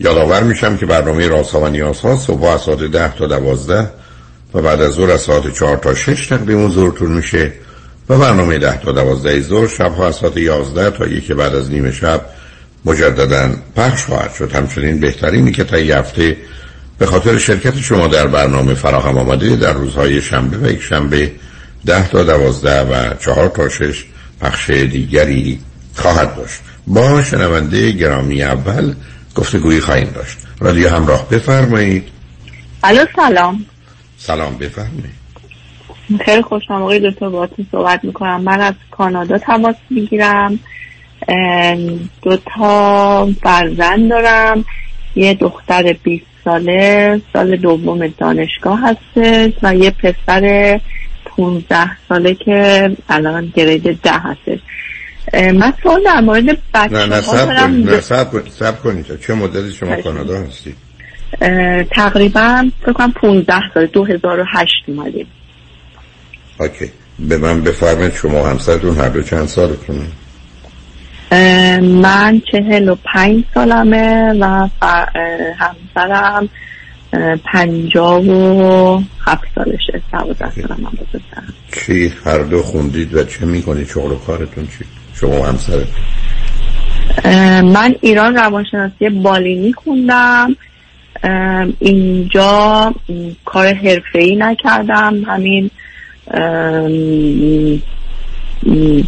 یادآور میشم که برنامه رازها و نیازها صبح از ساعت ده تا دوازده و بعد از ظهر از ساعت چهار تا شش تقدیم حضورتون میشه و برنامه ده تا دوازده ظهر شبها از ساعت یازده تا یکی بعد از نیمه شب مجددا پخش خواهد شد. همچنین بهترینی که تا هفته به خاطر شرکت شما در برنامه فراهم آمده در روزهای شنبه و یک شنبه ده تا دوازده و چهار تا شش پخش دیگری خواهد داشت. با شنونده گرامی اول گفتگویی خواهیم داشت. رادیو همراه. بفرمایید. الو سلام. سلام بفرمایید. خیلی خوشم آقای دکتر باهاتون صحبت می‌کنم. من از کانادا تماس می‌گیرم. دو تا فرزند دارم. یه دختر 20 ساله سال دوم دانشگاه هستش و یه پسر 15 ساله که الان گرید ده هستش. من سوال در مورد بچه نه نه سب کنید نه سب کنید سب کنید. چه مدتی شما کانادا هستی تقریبا فکر کنم 15 سال 2008 اومدیم. اوکی. به من بفرمایید شما همسرتون هر دو چند سالتونه؟ من چهل و پنج سالمه و همسرم پنجاه و هفت سالشه. دوازده سالم من بزرگترم چی؟ هر دو خوندید و چه می‌کنید؟ شغل و کارتون چی؟ شما همسرت من ایران روانشناسی بالینی خوندم اینجا کار حرفه‌ای نکردم. همین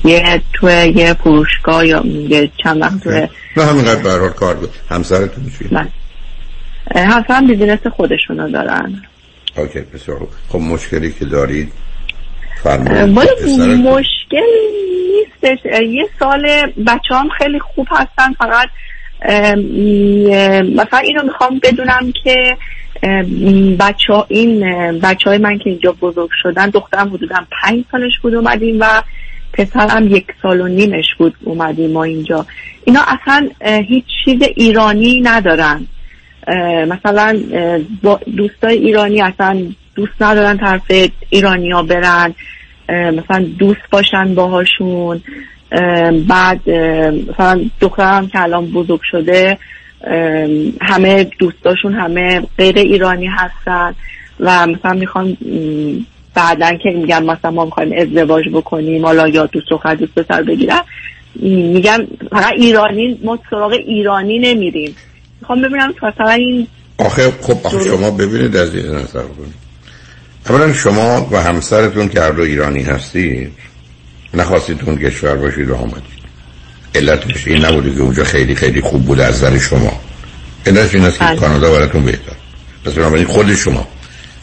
یه تو یه فروشگاه یا یه چند وقت توی نه همینقدر بهرحال کار بود. همسرتون چی؟ من همسرم business خودشونو دارن. okay بسیار خب مشکلی که دارید مشکل نیستش. یه سال بچه هم خیلی خوب هستن. فقط مثلا اینو می‌خوام بدونم که بچه ها این بچه های من که اینجا بزرگ شدن دخترم حدودا پنج سالش بود اومدیم و پسرم یک سال و نیمش بود اومدیم ما اینجا. اینا اصلا هیچ چیز ایرانی ندارن. مثلا دوستای ایرانی اصلا دوست ندارن طرف ایرانیا برن مثلا دوست باشن باهاشون بعد مثلا دخترم که الان بزرگ شده همه دوستاشون همه غیر ایرانی هستن و مثلا می‌خوان بعدا که میگن مثلا ما می‌خوایم ازدواج بکنیم حالا یا دوست دختر دوست پسر بگیرن میگن فقط ایرانی ما سراغ ایرانی نمیریم. می‌خوام ببینم مثلا این آخه خب آخه شما ببینید از این نظر کنید اولا شما و همسرتون که هر دو ایرانی هستید نخواستید اون کشور باشید و آمدید علتش این نبوده که اونجا خیلی خیلی خوب بوده از نظر شما علتش این است که بله. کانادا براتون بهتر پس بنابراین خود شما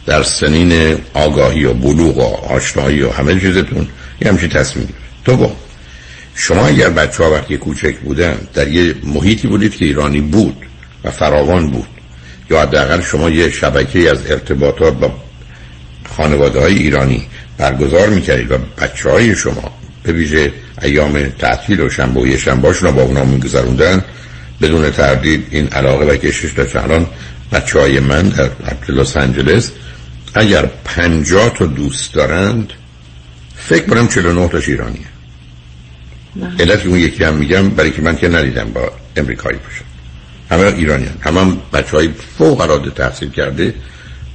در سنین آگاهی و بلوغ و آشنایی و همه چیزتون یه همچین تصمیم. تو با شما اگر بچه ها وقتی کوچک بودن در یه محیطی بودید که ایرانی بود و فراوان بود یا حداقل شما یه شبکه از ارتباطات با خانواده های ایرانی برگزار می‌کردید و بچه های شما به ویژه ایام تعطیل و شنبه و یه شنبهاشون رو با اونا میگذروندن بدون تردید این علاقه و کشش داشت الان بچه های من در لس آنجلس اگر پنجاه تا دوست دارند فکر کنم 49 تاش ایرانیه. علت اون یکی هم میگم برای که من که ندیدم با امریکایی باشم. همه ایرانی هم. همه هم بچه های فوق العاده تحصیل کرده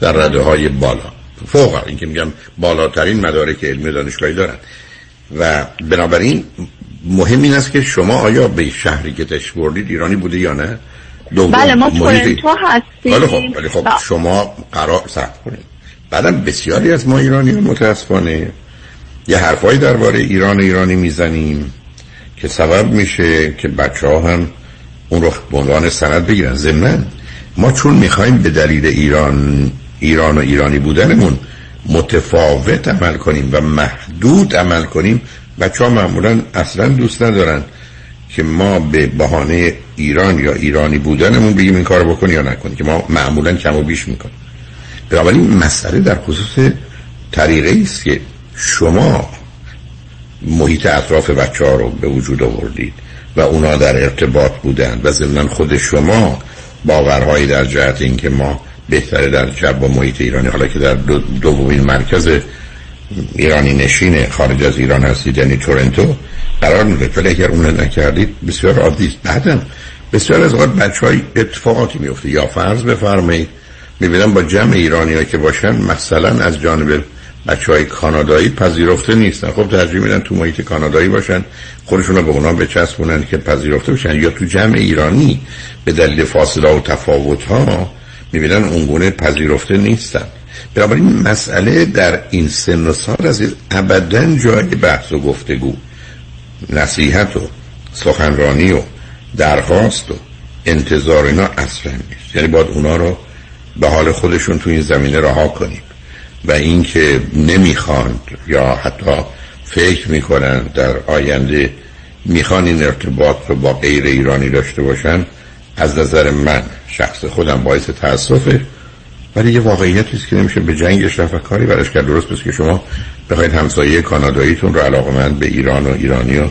در رده های بالا. فوق این که میگم بالاترین مدارک علمی دانشگاهی دارن. و بنابراین مهم این است که شما آیا به شهری که تشریف بردید ایرانی بوده یا نه؟ دوم بله ما تورنتو هستیم. بله خب, بله خب شما قرار سخت کنید. بعدم بسیاری از ما ایرانی متاسفانه یه حرفایی درباره ایران ایرانی می‌زنیم که سبب میشه که بچه ها هم اون رو به عنوان سند بگیرن. ضمن ما چون می‌خوایم به دلیل ایران ایران و ایرانی بودنمون متفاوت عمل کنیم و محدود عمل کنیم. بچه ها معمولا اصلا دوست ندارن که ما به بهانه ایران یا ایرانی بودنمون بگیم این کار بکنی یا نکنی که ما معمولا کم و بیش می‌کنیم. بنابراین مسئله در خصوص طریقه است که شما محیط اطراف بچه ها رو به وجود آوردید و اونا در ارتباط بودن و ضمنا خود شما باورهایی در جهت اینکه ما بهتره در جب و محیط ایرانی. حالا که در دومین مرکز ایرانی نشین خارج از ایران هستید یعنی تورنتو قرار میده. ولی اگر اون نکردید بسیار عادی است. بعدم بسیار از اوقات بچه های اتفاقاتی میفته یا فرض بفرمایید می‌بینم با جمع ایرانی که باشن مثلا از جانب بچه های کانادایی پذیرفته نیستن. خب ترجیح میدن تو محیط کانادایی باشن خودشون رو به اونا بچسبونن که پذیرفته باشن یا تو جمع ایرانی به دلیل فاصله و تفاوت ها می‌بینن اونگونه پذیرفته نیستن. بنابراین مسئله در این سن و سال از ابدا جای بحث و گفتگو. نصیحت و سخنرانی و درخواست و انتظار اینا اصلا نیست. یعنی باید اونا رو به حال خودشون تو این زمینه رها کنیم. و اینکه نمی‌خواند یا حتی فکر می‌کنن در آینده می‌خوان این ارتباط رو با غیر ایرانی داشته باشن از نظر من شخص خودم باعث تاسفه ولی یه واقعیتی است که نمیشه به جنگش رفت کاری برش کرد. درست بس که شما بخواید همسایه کاناداییتون رو علاقه من به ایران و ایرانی و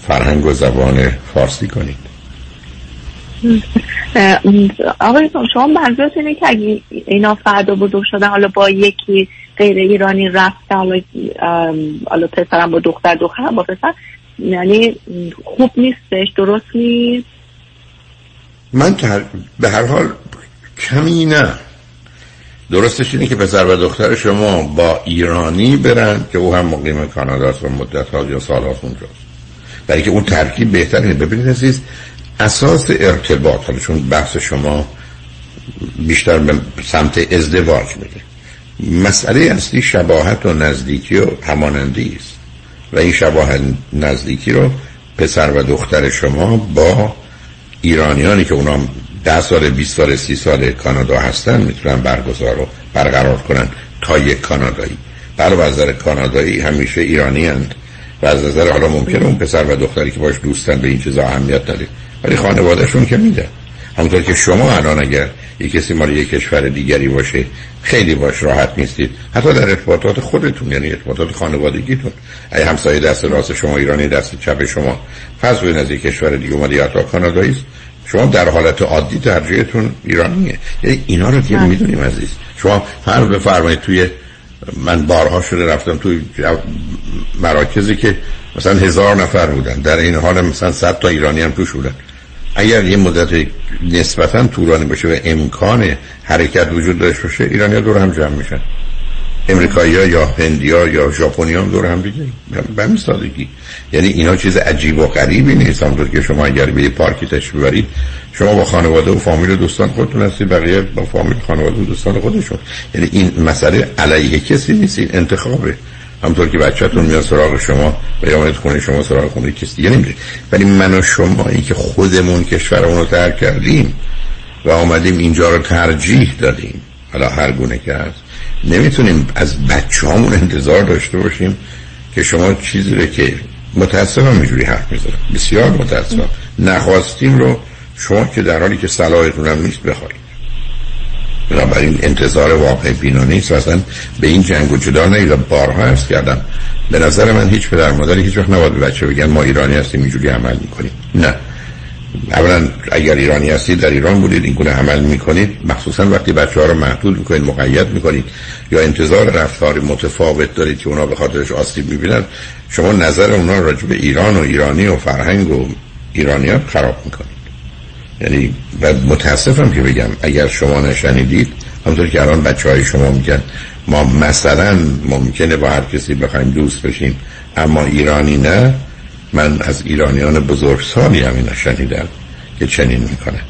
فرهنگ و زبان فارسی کنید. آقای شما منظورت اینه که اگه اینا فردا بزرگ شدن حالا با یکی غیر ایرانی رفته حالا پسرم با دختر دخترم با پسر یعنی خوب نیستش؟ درست نیست؟ من به هر حال کمی نه. درستش اینه که پسر و دختر شما با ایرانی برن که او هم مقیم کانادا است و مدت ها یا سال هاست اونجاست برای که اون ترکیب بهتره ببینید عزیز اساس ارتباط حالا چون بحث شما بیشتر به سمت ازدواج میده مسئله اصلی شباهت و نزدیکی و همانندی است. و این شباهت نزدیکی رو پسر و دختر شما با ایرانیانی که اونا ده سال 20 سال سی سال کانادا هستن می‌تونن برگزار و برقرار کنن تا یک کانادایی. از نظر کانادایی همیشه ایرانی هند و از نظر حالا ممکنه اون پسر و دختری که باش دوستن به این چیزا اهمیت نده. ولی خانوادهشون که میده. همونطور که شما الان اگر یک کسی مال یک کشور دیگری باشه خیلی باش راحت نیستید. حتی در ارتباطات خودتون یعنی ارتباطات خانوادگیتون. اگه همسایه دست راست شما ایرانی دست چپ شما. فرض کنید از یک کشور دیگه اومده یا کانادایی است شما در حالت عادی ترجیحتون ایرانیه. یعنی اینا رو که بله. می‌دونیم عزیز. شما فرض بفرمایید توی من بارها شده رفتم توی مراکزی که مثلا هزار نفر بودن. در این حال مثلا صد تا ایرانی هم توش بودن. اگر یه مدت نسبتا طولانی باشه و امکان حرکت وجود داشته باشه ایرانی ها دور هم جمع میشن. امریکایی یا هندی یا ژاپنی هم دور هم دیگه. به همین سادگی یعنی اینا چیز عجیب و غریبی نیست. همونطور که شما اگر به یه پارکی تشریف برید شما با خانواده و فامیل و دوستان خودتون هستید بقیه با فامیل خانواده و دوستان خودشون. یعنی این مسئله علیه کسی نیست این انتخابه. همطور که بچهتون میاد سراغ شما و یا خونه شما سراغ خونه کسی دیگه نمیده ولی من و شما این که خودمون کشورمون رو ترک کردیم و آمدیم اینجا رو ترجیح دادیم. حالا هر گونه که هست. نمی‌تونیم از بچه همون انتظار داشته باشیم که شما چیزی رو که متاسفم اینجوری حرف می‌زنم. بسیار متاسفم. نخواستیم رو شما که در حالی که صلاحتون هم نیست بخواهید بنابراین انتظار واقع بینا نیست و اصلا به این جنگ و جدا نید و بارها ارز کردم. به نظر من هیچ پدر مادری هیچ وقت نباید بچه بگن ما ایرانی هستیم اینجوری عمل می‌کنیم. نه. اولا اگر ایرانی هستید در ایران بودید این گونه عمل می‌کنید. مخصوصا وقتی بچه ها رو محدود می‌کنید مقید می‌کنید یا انتظار رفتار متفاوت دارید که اونا به خاطرش آسیب می‌بینن شما نظر اونا راجع به ایران و ایرانی و فرهنگ و ایرانیان خراب می‌کنید. یعنی و متاسفم که بگم اگر شما نشنیدید همونطور که الان بچه های شما میگن ما مثلا ممکنه با هر کسی بخوایم دوست بشیم اما ایرانی نه. من از ایرانیان بزرگ سالی همین شنیدم که چنین می‌کنند.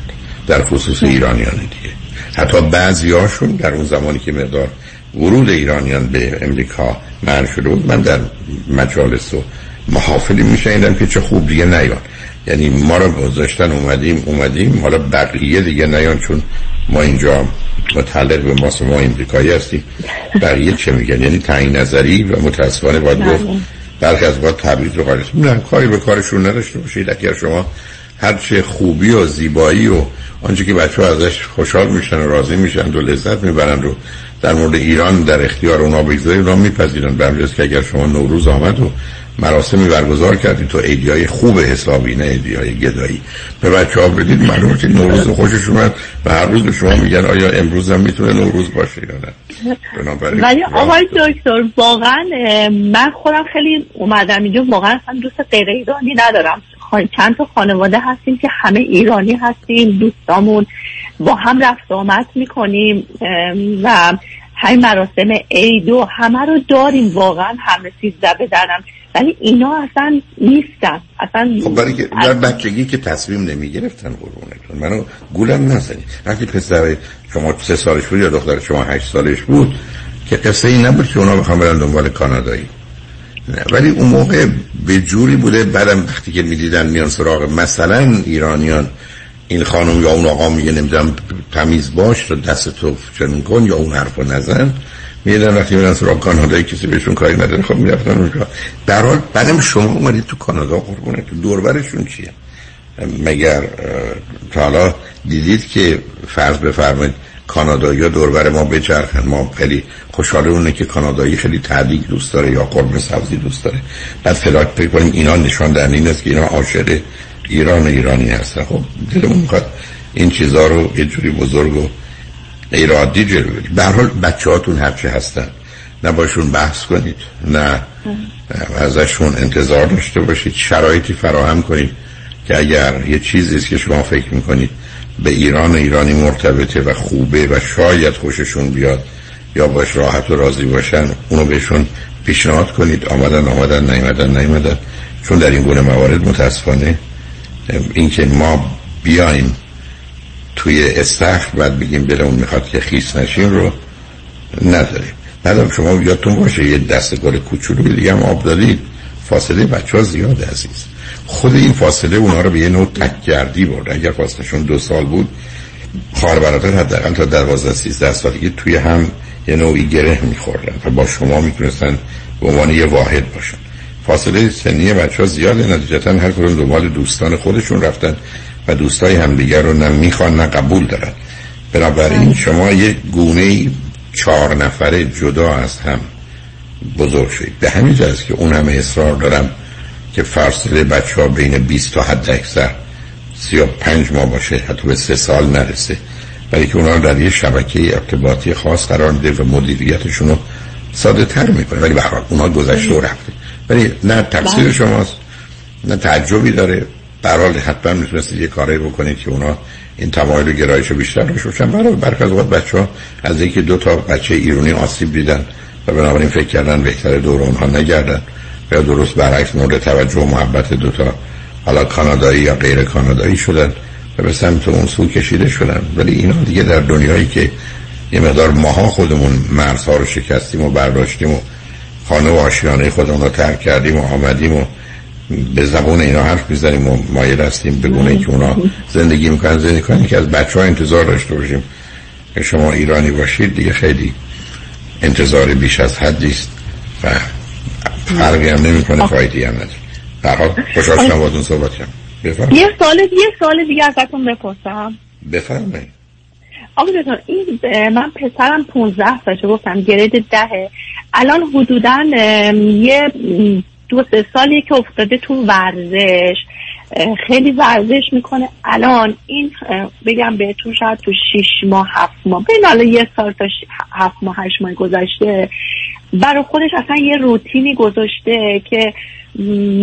در خصوص ایرانیان دیگه. حتی بعضی هاشون در اون زمانی که مقدار ورود ایرانیان به امریکا من شده بود من در مجالس و محافلی میشنیدم که چه خوب دیگه نیان یعنی ما رو گذاشتن اومدیم اومدیم. حالا بقیه دیگه نیان چون ما اینجا متعلق به ما ما امریکایی هستیم. بقیه چه میگن؟ یعنی تعیین نظری و متاسفانه باید بله. گفت برخی از باید تبریز رو قرارش نه کاری به کارشون نداشته باشید. اگر شما هرچه خوبی و زیبایی و آنچه که بچه ها ازش خوشحال میشن و راضی میشن و لذت می‌برن رو در مورد ایران در اختیار اونا بگذاری اونا میپذیرن. به که اگر شما نوروز آمد و مراسمی برگزار کردید تو ایدیای خوب حسابی نه ایدیای گدایی. به بچه ها بدید معلومه که نوروز خوشش اومد و هر روز به شما میگن آیا امروز هم می‌تونه نوروز باشه یا نه. ولی آقای دکتر واقعا من خودم خیلی اومدم اینجا واقعا اصلا دوست غیر ایرانی ندارم. چند تا خانواده هستیم که همه ایرانی هستیم دوستامون با هم رفت آمد می‌کنیم و های مراسم عید و همه رو داریم. واقعا همه سیزده بدنم. ولی اینا اصلا نیستن. اصلا خب برای که در بچگی که تصمیم نمی گرفتن قربونتون منو گولم نزنی وقتی پسر شما سه سالش بود یا دختر شما هشت سالش بود که قصه ای نبود که اونا بخوام برن دنبال کانادایی. ولی اون موقع به جوری بوده بعدم وقتی که می‌دیدن میان سراغ مثلا ایرانیان این خانم یا اون آقا میگه نمی‌دونم تمیز باش تو دست تو چنین کن یا اون حرف نزن. میدن وقتی میرن سراغ کانادایی کسی بهشون کاری نداره. خب می‌رفتن اونجا. در حال بعدم شما اومدید تو کانادا قربونه. تو دوربرشون چیه؟ مگر تا حالا دیدید که فرض بفرمایید کانادایی دوربر ما بچرخن ما خیلی خوشحاله اونه که کانادایی خیلی تعدیق دوست داره یا قرمه سبزی دوست داره. بعد فلاک فکر کنیم اینا نشان در این است که اینا عاشق ایران و ایرانی هستن. خب دلمون می‌خواد این چیزها رو یه جوری بزرگ و ایرادی جلو به حال بچه هاتون هرچی هستن. نه باشون بحث کنید نه ازشون انتظار داشته باشید. شرایطی فراهم کنید که اگر یه چیزی که شما فکر می‌کنید به ایران و ایرانی مرتبطه و خوبه و شاید خوششون بیاد یا باش راحت و راضی باشن اونو بهشون پیشنهاد کنید. آمدن آمدن نیمدن نیمدن چون در این گونه موارد متاسفانه اینکه ما بیایم توی استخر بعد بگیم اون می‌خواد که خیس نشیم رو نداریم. ندارم شما یادتون باشه یه دست گل کوچولو دیگه هم آب دادید. فاصله بچه ها زیاد عزیز. خود این فاصله اونا رو به یه نوع تکگردی برد. اگر فاصلهشون دو سال بود خواهر برادر حداقل تا دوازده سیزده سالگی توی هم یه نوعی گره میخوردن و با شما می‌تونستن به عنوان یه واحد باشن. فاصله سنی بچه ها زیاده. نتیجتا هر کدوم دنبال دوستان خودشون رفتن. و دوستای همدیگر رو نه می‌خوان نه قبول دارن. بنابراین بله. شما یه گونه چهار نفره جدا از هم بزرگ شدید. به همین جاست که اون همه اصرار دارم که فاصله بچه ها بین 20 تا حد اکثر 35 ماه باشه حتی به سه سال نرسه. ولی که اونا در یه شبکه ارتباطی خاص قرار میده و مدیریتشون رو ساده تر می‌کنه. ولی به اونا گذشته و رفته. ولی نه تقصیر بله. شماست نه تعجبی داره. برحال حتما می‌تونستید یه کاری بکنید که اونا این تمایل و گرایش بیشتر داشته باشن. برای برخی از وقت بچه ها از اینکه دو تا بچه ایرانی آسیب دیدن و بنابراین فکر کردن بهتر دور اونها نگردن یا درست برعکس مورد توجه و محبت دو تا حالا کانادایی یا غیر کانادایی شدن و به سمت اون سو کشیده شدن. ولی اینا دیگه در دنیایی که یه مقدار ماها خودمون مرزها رو شکستیم و برداشتیم و خانه و آشیانه خودمون رو ترک کردیم و آمدیم و به زبون اینا حرف می‌زنیم و مایل هستیم بگونه که اونا زندگی می‌کنن زندگی کنن که از بچه ها انتظار داشته باشیم که شما ایرانی باشید دیگه خیلی انتظار بیش از حدی است و فرقی هم نمی‌کنه فایدی هم نداره. در حال خوشحال شدم باهاتون صحبت کنم یه سال یه سال دیگه ازتون بپرسم. بفرمایید. آقا این من پسرم 15 سالشه گفتم گرید دهه. الان حدودا یه دو سه سالی که افتاده تو ورزش. خیلی ورزش می‌کنه. الان این بگم بهتون شاید تو شیش ماه هفت ماه بین حالا یه سال تا هفت ماه هشت ماه گذشته برای خودش اصلا یه روتینی گذاشته که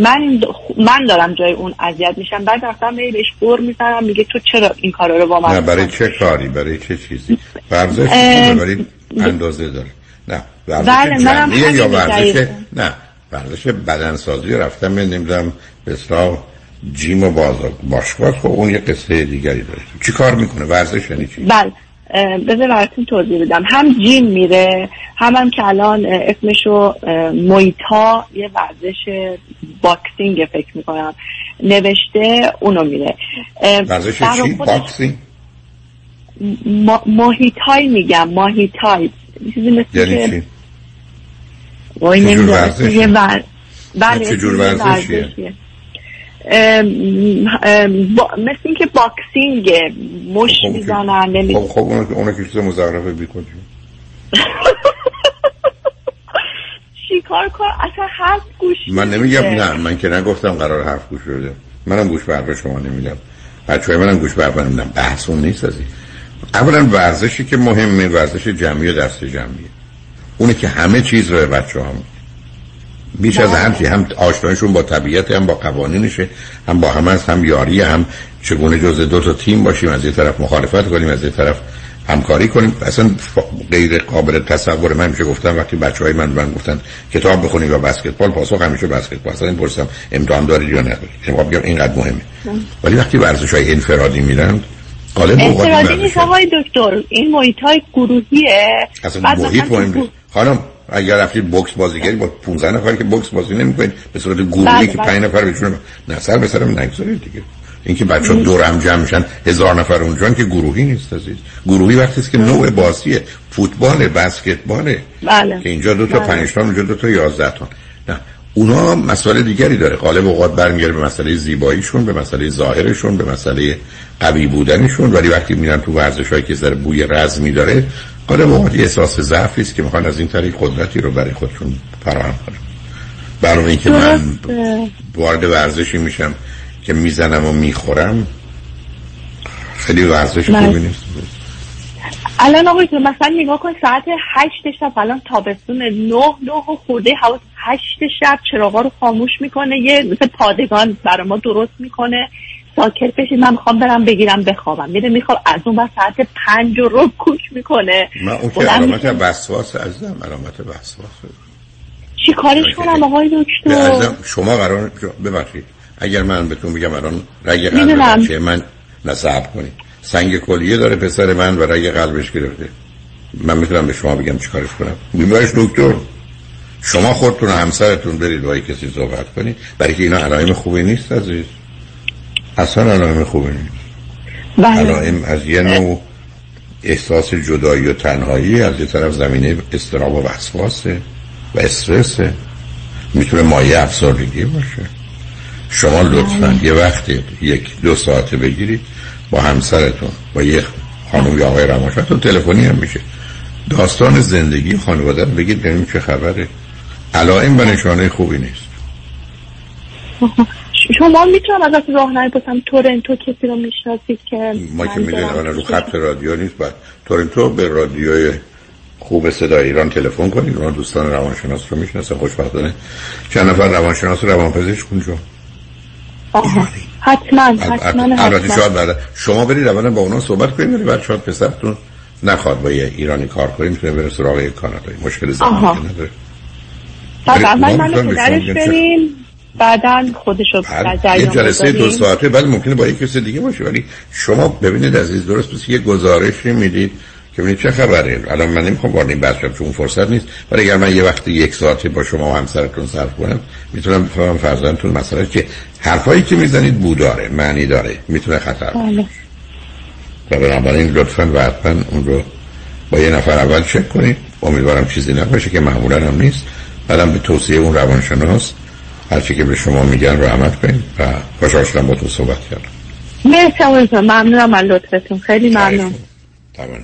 من من دارم جای اون اذیت میشم. بعد رفتم بهش بر می‌زنم میگه تو چرا این کارا رو با من نه برای چه کاری؟ برای چه چیزی؟ ورزش برای اندازه داره. نه ورزش بله، جمعیه یا ورزش. نه. ورزش بدنسازی رفتم من نمی‌دونم به جیم و باشگاه. خب اون یه قصه دیگری داره. چی کار می‌کنه؟ ورزش یعنی چی؟ بله. بذار براتون توضیح بدم. هم جیم میره هم هم که الان اسمشو مویتا یه ورزش باکسینگ فکر می‌کنم نوشته اونو میره. ورزش چی؟ باکسینگ؟ ما- ماهیتای میگم ماهیتای چیزی مثل یعنی چی؟ وای نمی‌دونم، ورزشی؟ یه ور... بله ورزشیه؟ با... مثل اینکه باکسینگ مش خب، می‌زنن نمی... خب خب اونو که اونو که چیز مزخرفه بیکنی چی کار اصلا حرف گوش من نمیگم. نه من که نگفتم قرار حرف گوش بده. منم گوش به حرف شما نمیدم. بچه منم گوش به حرف نمیدم. بحث اون نیست از این اولا ورزشی که مهمه ورزش جمعی و دست جمعیه. اونه که همه چیز رو به بچه ها میده بیش از هر چی هم آشنایشون با طبیعت هم با قوانینشه هم با هم است هم یاری هم چگونه جز دو تا تیم باشیم از یه طرف مخالفت کنیم از یه طرف همکاری کنیم. اصلا غیر قابل تصور من میشه گفتم وقتی بچه های من من گفتن کتاب بخونید یا بسکتبال پاسخ همیشه بسکتبال. اصلا پرسیدم امتحان دارید یا ندارید یعنی بگم اینقدر مهمه. ولی وقتی ورزش های انفرادی میرن این انفرادی نیست آقای دکتر. این محیط های گروهیه. اصلا محیط مهم خانم اگر رفتید بوکس بازیگری با 15 نفر که بوکس بازی نمی‌کنید به صورت گروهی بله، که بله. 5 نفر بتونه نه سر به سرم نگذارید دیگه. اینکه بچه دور هم جمع میشن هزار نفر اونجا که گروهی نیست عزیز. گروهی وقتی است که نوع بازیه. فوتبال بسکتباله. بله. که اینجا دو تا بله. پنج تا اونجا دو تا یازده تا. نه اونا مسئله دیگری داره. غالب اوقات برمیگره به مسئله زیباییشون به مسئله ظاهرشون به مسئله قوی بودنشون. ولی وقتی میرن تو ورزش هایی که ذره بوی رزمی داره غالب اوقات یه احساس ضعفی است که می‌خوان از این طریق قدرتی رو برای خودشون فراهم کنن برای اینکه من. وارد ورزشی میشم که می‌زنم و می‌خورم خیلی ورزش. خوبی نیست الان آقای دکتر مثلا نگاه کن ساعت هشت شب الان تابستون نه نه و خورده هشت شب چراغا رو خاموش می‌کنه یه مثل پادگان برای ما درست می‌کنه ساکت بشید من می‌خوام برم بگیرم بخوابم. میره می‌خوام از اون بعد ساعت پنج رو کوک می‌کنه. من اون که علامت. وسواس عزیزم علامت وسواس. چی کارش کنم آقای دکتر؟ شما قرار ببخشید. اگر من بهتون بگم الان رگ قلب من نصب کنید. سنگ کلیه داره پسر من و رگ قلبش گرفته. من می‌تونم به شما بگم چیکارش کنم. میبرش دکتر. شما خودتون و همسرتون برید با کسی صحبت کنید. برای که اینا علائم خوبی نیست عزیز. اصلا علائم خوبی نیست بله. علائم از یه نوع احساس جدایی و تنهایی از یه طرف زمینه استراب و وسواسه و استرسه. می‌تونه مایه افسردگی باشه. شما لطفا یه وقتی یک دو ساعته بگیرید با همسرتون با یه خانم یا آقای روانشناس تلفنی هم میشه. داستان زندگی خانواده رو بگید ببینیم چه خبره. علائم و نشانه خوبی نیست. شما می‌تونم ازت راهنمایی بپرسم. تورنتو کسی رو می‌شناسید که ما که من می‌دونیم برم الان رو؟ خط رادیو نیست بعد تورنتو به رادیوی خوب صدای ایران تلفن کنید. اونا دوستان روانشناس رو می‌شناسه خوشبختانه. چند نفر روانشناس روانپزشک اونجا. حتما حتما البته حتما. شاید بعد شما برید اولا با اونا صحبت کنید ولی بعد شاید پسرتون نخواد با یه ایرانی کار کنید می‌تونه بره سراغ یک کانادایی. مشکل زمانی نداره. اول ما من شما پدرش بریم. بعدا خودشو در یه جلسه دو. ساعته بعد ممکنه با یک کسی دیگه باشه. ولی شما ببینید عزیز درست پس یه گزارشی می‌دید که ببینید چه خبره؟ الان من نمی‌خوام وارد این بحث شم چون فرصت نیست. ولی اگر من یه وقتی یک ساعته با شما و همسرتون صرف کنم می‌تونم بفهمم فرزندتون مسئله که حرفایی که می‌زنید بوداره معنی داره می‌تونه خطر بله. و بنابراین لطفا و حتما اون رو با یه نفر اول چک کنید. امیدوارم چیزی نباشه که معمولا هم نیست. بعدم به توصیه اون روانشناس هرچی که به شما میگن رو عمل کنید و خوشحال شدم با تو صحبت کردم. مرسی. ممنونم از لطفتون. خیلی ممنون. تمام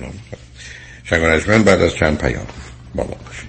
شنگانشمن بعد از چند پیام. با ما باشید.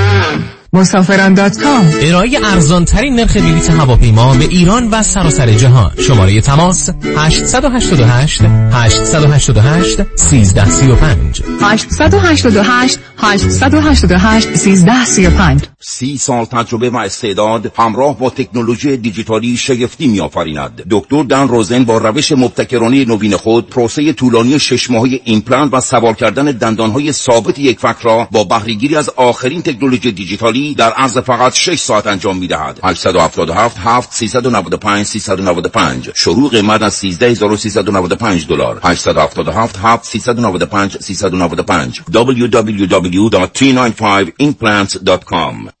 مسافران dot com. ارائه ارزان ترین نرخ بلیط هواپیما به ایران و سراسر جهان. شماره تماس 888 888 1335 888 888 1335 سی سال تجربه و استعداد همراه با تکنولوژی دیجیتالی شگفتی میآفریند. دکتر دن روزن با روش مبتکرانه نوین خود پروسه طولانی شش ماهه ایمپلنت و سوار کردن دندانهای ثابت یک فک را با بهرهگیری از آخرین تکنولوژی دیجیتالی در عرض فقط 6 ساعت انجام می‌دهد. 877 7 395 395 شروع قیمت از 13395 دلار. 877 7 395 395 www.t95implants.com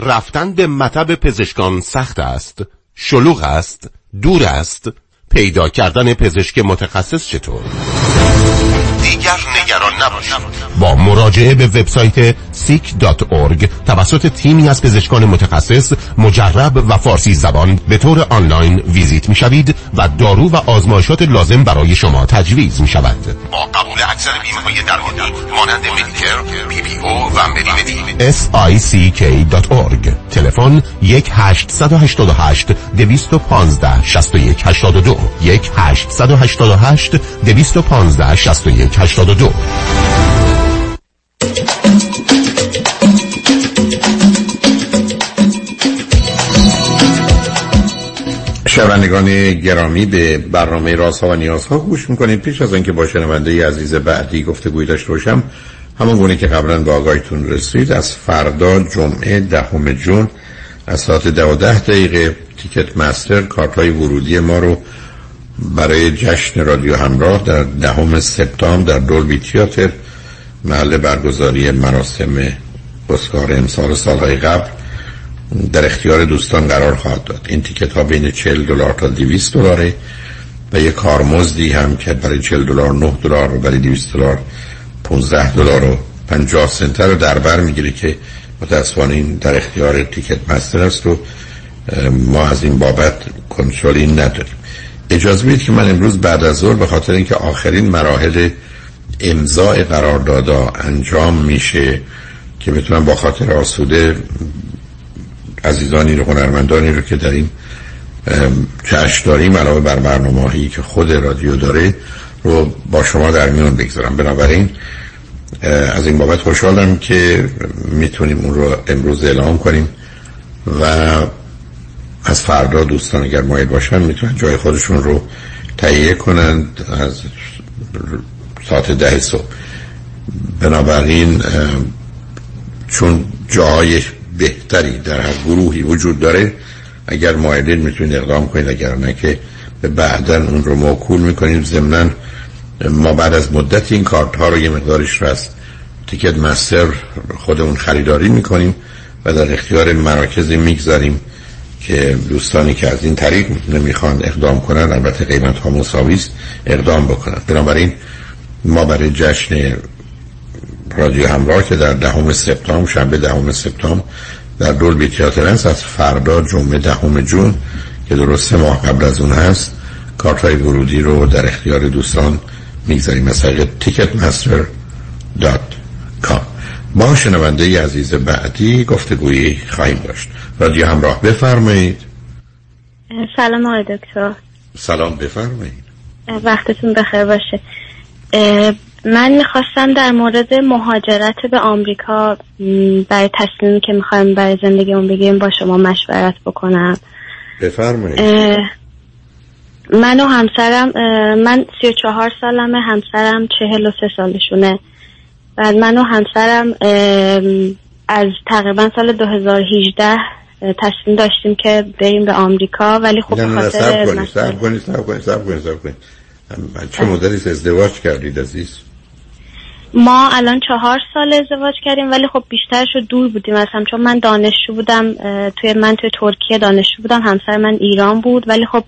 رفتن به مطب پزشکان سخت است شلوغ است دور است پیدا کردن پزشک متخصص چطور؟ دیگر نگران نباشید. با مراجعه به وبسایت seek.org توسط تیمی از پزشکان متخصص مجرب و فارسی زبان به طور آنلاین ویزیت می شوید و دارو و آزمایشات لازم برای شما تجویز می شود با قبول اکثر بیمه های درمانی مانند Medicare PPO و Medi-Medi sick.org تلفن 1 888 215 61 82 1 888 215 61 82 شنوندگان گرامی به برنامه رازها و نیازها گوش می‌کنید. پیش از اینکه با شنونده عزیز بعدی گفته داشته باشم همون گونه که قبلا به آگاهتون رسید از فردا جمعه دهم جون از ساعت دوازده دقیقه تیکت مستر کارت های ورودی ما رو برای جشن رادیو همراه در دهم سپتامبر در دولبی تیاتر محل برگزاری مراسم اسکار امسال سالهای قبل در اختیار دوستان قرار خواهد داد. این تیکت ها بین 40 دلار تا 200 دلاره و یک کارمزدی هم که برای 40 دلار 9 دلار و برای 200 دلار 15 دلار و 50 سنت رو در بر می‌گیره که متاسفانه این در اختیار تیکت مستر است و ما از این بابت کنترلی نداریم. اجازه بدید که من امروز بعد از ظهر به خاطر اینکه آخرین مراحل امضاء قراردادا انجام میشه که بتونم با خاطر آسوده عزیزانی رو هنرمندانی رو که در این داریم علاوه بر برنامه که خود رادیو داره رو با شما در میون بگذارم. بنابراین از این بابت خوشحالم که می‌تونیم اون رو امروز اعلام کنیم و از فردا دوستان اگر مایل باشن می‌تونن جای خودشون رو تهیه کنند از ساعت ده صبح. بنابراین چون جای بهتری در هر گروهی وجود داره. اگر مایلین می‌تونید اقدام کنید اگر نه که به بعدا اون رو موکول می‌کنیم ضمنا ما بعد از مدت این کارت ها رو یه مقدارش رو از تیکت مستر خودمون خریداری می‌کنیم و در اختیار مراکزی می‌گذاریم که دوستانی که از این طریق نمی‌خوان اقدام کنن البته قیمت ها مساوی اقدام بکنن. بنابراین ما برای جشن رادیو همراه که در دهم سپتامبر شنبه دهم سپتامبر در Dolby Theatre هست از فردا جمعه دهم جون که درست سه ماه قبل از اون هست کارت های ورودی رو در اختیار دوستان می‌گذاریم از طریق Ticketmaster dot com با شنونده عزیز بعدی گفتگویی خواهیم داشت. رادیو همراه بفرمایید. سلام آقای دکتر. سلام بفرمایید. وقتتون بخیر باشه. من می‌خواستم در مورد مهاجرت به آمریکا برای تصمیمی که می‌خوایم برای زندگی اون بگیریم با شما مشورت بکنم. بفرمایید. من و همسرم من سی و چهار سالمه همسرم چهل و سه سالشونه. بعد من و همسرم از تقریبا سال 2018 تصمیم داشتیم که بریم به آمریکا. ولی خب نه نه سب کنید سب کنید سب کنید سب کنید چه مدتی ازدواج کردید عزیز؟ ما الان چهار سال ازدواج کردیم ولی خب بیشترش رو دور بودیم از هم چون من دانشجو بودم توی من توی ترکیه دانشجو بودم همسر من ایران بود ولی خب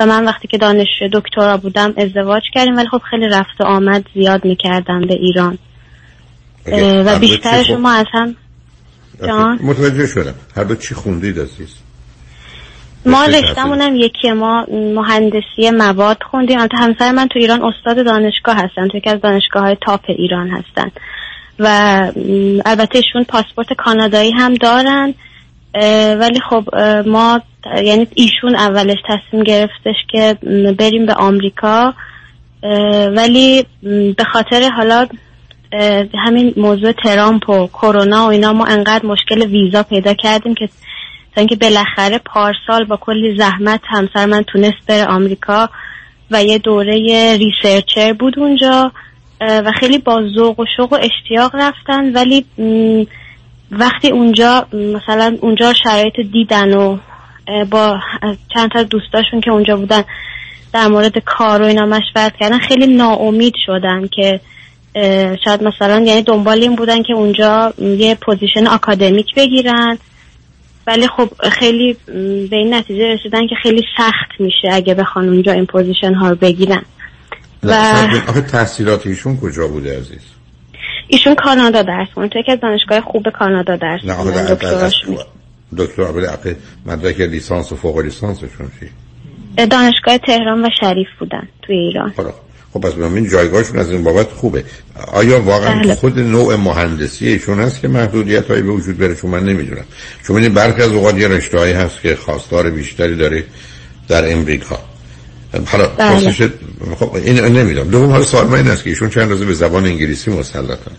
و من وقتی که دانشجو دکترا بودم ازدواج کردیم ولی خب خیلی رفت و آمد زیاد می‌کردم به ایران. و بیشترش ما از هم جان؟ متوجه شدم. هر دو چی خوندید عزیز؟ ما رشتمون هم یکی ما مهندسی مواد خوندیم. البته همسر من تو ایران استاد دانشگاه هستن. تو یکی از دانشگاه های تاپ ایران هستن. و البته ایشون پاسپورت کانادایی هم دارن. ولی خب ما یعنی ایشون اولش تصمیم گرفتش که بریم به آمریکا. ولی به خاطر حالا همین موضوع ترامپ و کرونا و اینا ما انقدر مشکل ویزا پیدا کردیم که تا اینکه بالاخره پارسال با کلی زحمت همسر من تونست بره آمریکا و یه دوره ریسرچر بود اونجا و خیلی با ذوق و شوق و اشتیاق رفتن. ولی وقتی اونجا مثلا اونجا شرایط دیدن و با چند تا دوستاشون که اونجا بودن در مورد کار و اینا مشورت کردن خیلی ناامید شدن که شاید مثلا یعنی دنبال این بودن که اونجا یه position آکادمیک بگیرن. ولی خب خیلی به این نتیجه رسیدن که خیلی سخت میشه اگه بخوان اونجا این position ها رو بگیرن. و آخه تحصیلات ایشون کجا بوده عزیز؟ ایشون کانادا درس خوندن تو یکی از دانشگاه خوب کانادا درس آخه دکتر اول مدرک لیسانس و فوق لیسانسشون چی؟ دانشگاه تهران و شریف بودن توی ایران. خب پس این جایگاهشون از این بابت خوبه. آیا واقعا بله. خود نوع مهندسی ایشون هست که محدودیت هایی به وجود بره؟ چون من نمی‌دونم. چون این برخی از اوقات یه رشته هایی هست که خواستار بیشتری داره در امریکا. حالا بله. خب این نمی‌دونم. دوم حالا سوال من این است که ایشون چند روزه به زبان انگلیسی مسلطن؟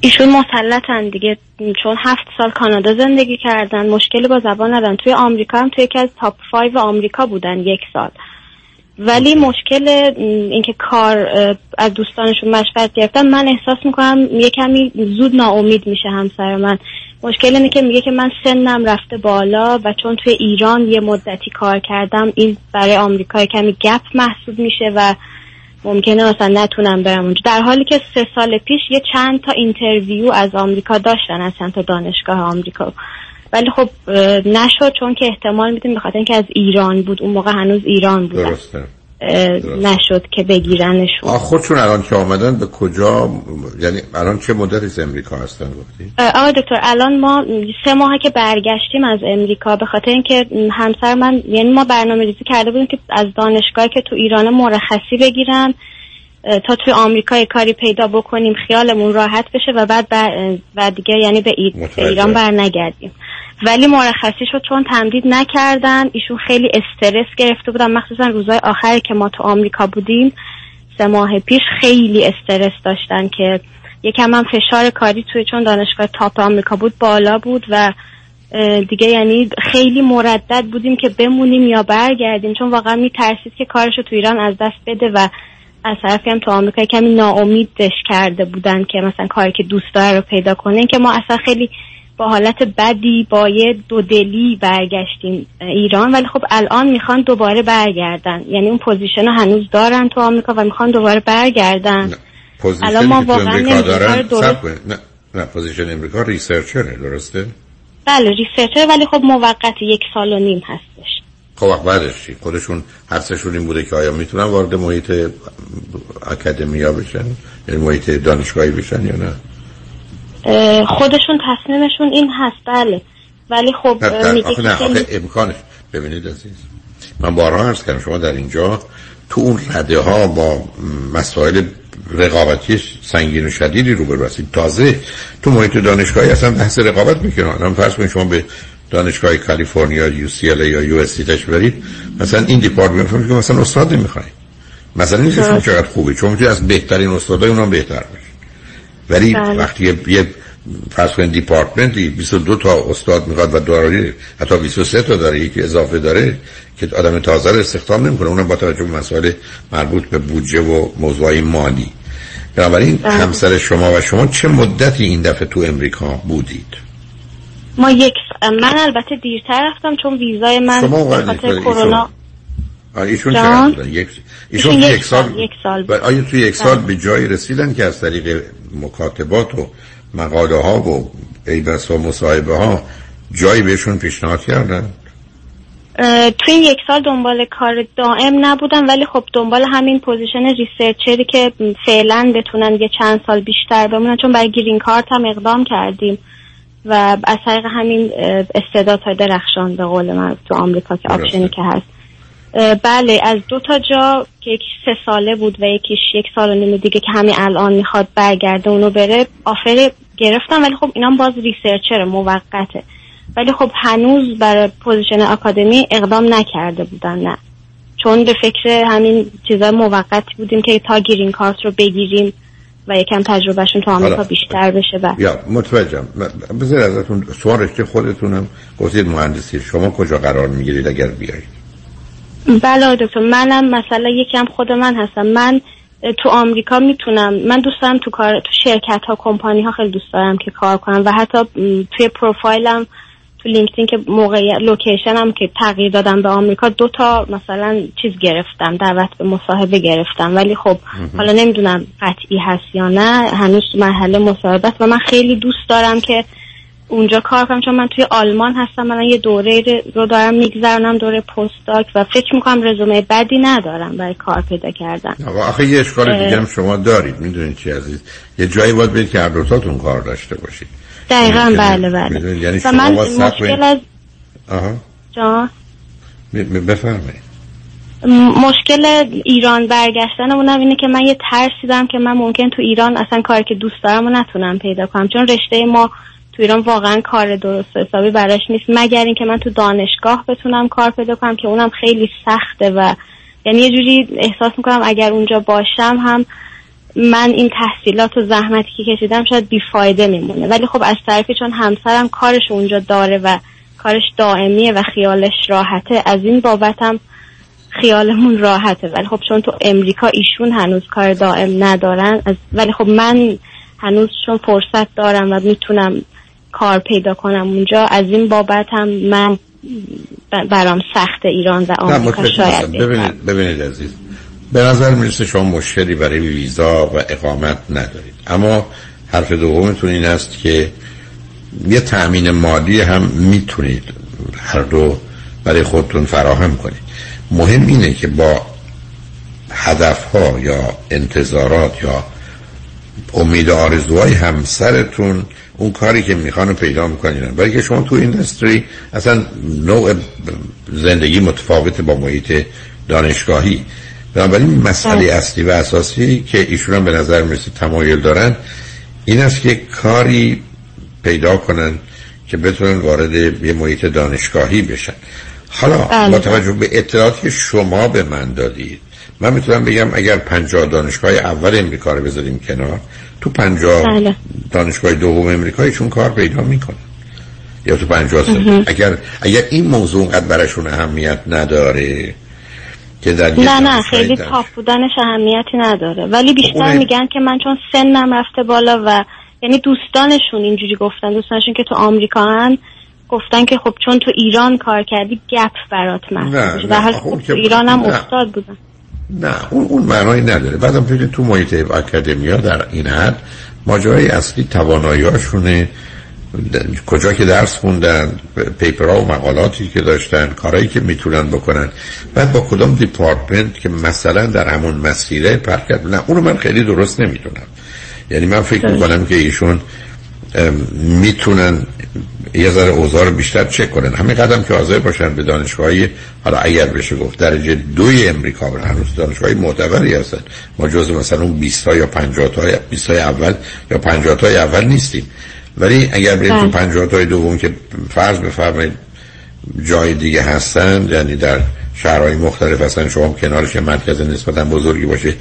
ایشون مسلطن دیگه. چون هفت سال کانادا زندگی کردن مشکلی با زبان ندارن. توی آمریکا هم توی یکی از تاپ 5 آمریکا بودن یک سال. ولی مشکل اینکه کار از دوستانشون مشورت گرفتن من احساس می‌کنم یه کمی زود ناامید میشه همسر من. مشکل اینه که میگه که من سنم رفته بالا و چون توی ایران یه مدتی کار کردم این برای آمریکا کمی گپ محسوب میشه و ممکنه مثلا نتونم برم اونجا. در حالی که سه سال پیش یه چند تا interview از آمریکا داشتن از چند تا دانشگاه آمریکا. ولی خب نشد چون که احتمال میدیم به خاطر اینکه از ایران بود. اون موقع هنوز ایران بود. درسته. نشد که بگیرنشون. خودشون الان که آمدن به کجا؟ یعنی الان چه مدتی از امریکا هستن گفتی؟ آقا دکتر الان ما سه ماه که برگشتیم از امریکا. به خاطر اینکه همسر من یعنی ما برنامه ریزی کرده بودیم که از دانشگاهی که تو ایران مرخصی بگیرن تا توی آمریکا کاری پیدا بکنیم خیالمون راحت بشه و بعد بر و دیگه یعنی به. ایران بر نگردیم ولی مرخصی شد چون تمدید نکردن ایشون خیلی استرس گرفته بودن. مخصوصا روزهای آخری که ما تو آمریکا بودیم سه ماه پیش خیلی استرس داشتن که یکم هم فشار کاری توی چون دانشگاه تاپ آمریکا بود بالا بود و دیگه یعنی خیلی مردد بودیم که بمونیم یا برگردیم. چون واقعا میترسید که کارش رو تو ایران از دست بده و از طرفی هم تو آمریکا کمی ناامیدش کرده بودن که مثلا کاری که دوست داره رو پیدا کنه که ما اصلا خیلی با حالت بدی با یه دودلی برگشتیم ایران ولی خب الان می‌خوان دوباره برگردن. یعنی اون position رو هنوز دارن تو آمریکا و می‌خوان دوباره برگردن. الان ما واقعا. نه نه position امریکا researcher ه درسته؟ بله researcher ولی خب موقت یک سال و نیم هستش. خب وقت بعدش چی خودشون حدسشون این بوده که آیا می‌تونن وارد محیط اکادمیا بشن؟ یعنی محیط دانشگاهی بشن یا نه؟ خودشون تصمیمشون این هست بله. ولی خب میگه آخه نه آخه امکانش. ببینید عزیز من بارها عرض کردم شما در اینجا تو اون رده ها با مسائل رقابتی سنگین و شدیدی روبرو هستید. تازه تو محیط دانشگاهی اصلا بحث رقابت می‌کنن. الان فرض کنید شما به دانشگاه کالیفرنیا یو سی ال یا یو اس سی تش برید. مثلا این دیپارتمنت که مثلا استاد نمی‌خواین. مثلا نیست شما چقدر خوبه چون می‌تونید از بهترین استادای اونم بهتر باشید ولی بله. وقتی یه- فرض کنید دیپارتمنتی 22 تا استاد می‌خواد و دارایی حتی 23 تا داره یکی اضافه داره که آدم تازه رو استخدام نمی‌کنه. اونم با توجه به مسائل مربوط به بودجه و موضوعی مالی. بنابراین بله. همسر شما و شما چه مدتی این دفعه تو امریکا بودید؟ ما یک من البته دیرتر رفتم چون ویزای من به ولی خاطر ایشون- کرونا ایشون جان؟ بودن؟ یک ایشون ایشون یک سال سال- یک سال و آیا تو یک سال بله. به جایی رسیدن که از طریق مکاتبات و مقاله ها و ایبس و مصاحبه ها جایی بهشون پیشنهاد کردن توی این یک سال دنبال کار دائم نبودم ولی خب دنبال همین position researcher ی که فعلا بتونن یه چند سال بیشتر بمونن چون برای green card هم اقدام کردیم و از طریق همین استعدادهای درخشان به قول من تو آمریکا که. option ی که هست. بله از دو تا جا که یکیش سه ساله بود و یکیش یک سال و نیم دیگه که همین الان می‌خواد برگرده اونو بره offer گرفتم ولی خب اینام باز researcher موقته. ولی خب هنوز برای position آکادمیک اقدام نکرده بودن نه. چون به فکر همین چیزای موقتی بودیم که تا green card رو بگیریم. و یکم تجربهشون تو آمریکا. بیشتر بشه و یا متوجهم. بذار ازتون سوال رشته خودتونم گفتید مهندسی شما کجا قرار می‌گیرید اگر بیایید بله دکتر منم مثلا یکم خود من هستم. من تو آمریکا می‌تونم من دوست دارم تو کار تو شرکت ها کمپانی ها خیلی دوست دارم که کار کنم و حتی توی پروفایلم تو لینکدین که موقع لوکیشنم که تغییر دادم به آمریکا دو تا مثلا چیز گرفتم دعوت به مصاحبه گرفتم. ولی خب حالا نمی‌دونم قطعی هست یا نه هنوز مرحله مصاحبه است و من خیلی دوست دارم که اونجا کار کنم. چون من توی آلمان هستم من یه دوره رو دارم میگذرونم دوره پستاک و فکر می‌کنم رزومه بدی ندارم برای کار پیدا کردن. آخه یه اشکال. دیگه هم شما دارید. می‌دونید چی عزیز؟ یه جایی باید برید که هر دوتاتون کار داشته باشید. دقیقا بله بله. یعنی و شما من مشکل. از آها. جان؟ ب- ب- بفرمایید. م- مشکل ایران برگشتن اونم اینه که من یه ترسی دارم که من ممکن تو ایران اصلا کاری که دوست دارم رو نتونم پیدا کنم. چون رشته ما تو ایران واقعا کار درست و حسابی براش نیست. مگر اینکه من تو دانشگاه بتونم کار پیدا کنم که اونم خیلی سخته و یعنی یه جوری احساس می‌کنم اگر اونجا باشم هم من این تحصیلات و زحمتی که کشیدم شاید بیفایده میمونه. ولی خب از طرفی چون همسرم کارش اونجا داره و کارش دائمیه و خیالش راحته از این بابتم خیالمون راحته. ولی خب چون تو امریکا ایشون هنوز کار دائم ندارن از ولی خب من هنوز چون فرصت دارم و می‌تونم کار پیدا کنم اونجا از این بابت هم من برام سخت ایران و آمریکا شاید. ببینید ببینید عزیز. به نظر می‌رسه شما مشکلی برای ویزا و اقامت ندارید. اما حرف دومتون این است که یه تأمین مالی هم می‌تونید هر دو برای خودتون فراهم کنید. مهم اینه که با هدفها یا انتظارات یا امید آرزوهای همسرتون اون کاری که می‌خوان پیدا می‌کنین برای که شما تو ایندستری اصلا نوع زندگی متفاوت با محیط دانشگاهی. بنابراین مسئله اصلی و اساسی که ایشون هم به نظر می‌رسه تمایل دارن این است که کاری پیدا کنن که بتونن وارد یه محیط دانشگاهی بشن حالا بله. با توجه به اطلاعاتی که شما به من دادید من می‌تونم بگم اگر پنجاه دانشگاه اول امریکا رو بذاریم کنار تو پنجاه بله. دانشگاه دوم امریکا چون کار پیدا می‌کنن یا تو پنجاه. سال اگر اگر این موضوع اونقدر براشون اهمیت نداره که در نه نه خیلی تاپ بودنش اهمیتی نداره. ولی بیشتر اونه- میگن که من چون سنم رفته بالا و یعنی دوستانشون اینجوری گفتن دوستانشون که تو آمریکا هن گفتن که خب چون تو ایران کار کردی گپ برات محسوب میشه. آخه اون خب تو ایران هم نه. استاد بودن. نه اون اون معنایی نداره. بعدم ببینید تو محیط اکادمیا در این حد ماجرای اصلی تواناییاشونه کجا که درس خوندن پیپرها و مقالاتی که داشتن کارهایی که می‌تونن بکنن. بعد با کدام دیپارتمنت که مثلا در همون مسیره پر کرد؟ نه اونو من خیلی درست نمی‌دونم. یعنی من فکر می‌کنم که ایشون می‌تونن یه ذره اوضاع رو بیشتر چک کنن. همین قدم که حاضر باشن به دانشگاهی حالا اگر بشه گفت درجه دوی امریکا برن. هنوز دانشگاهی معتبری هستن. ما جز مثلا اون 20 تا یا 50 تا 20 تای اول یا 50 تای اول نیستیم. ولی اگر بریم تو بله. 50 تای دوم که فرض بفرمایید جای دیگه هستن یعنی در شهرهای مختلف هستن شما کنارش مرکز نسبتا بزرگی باشه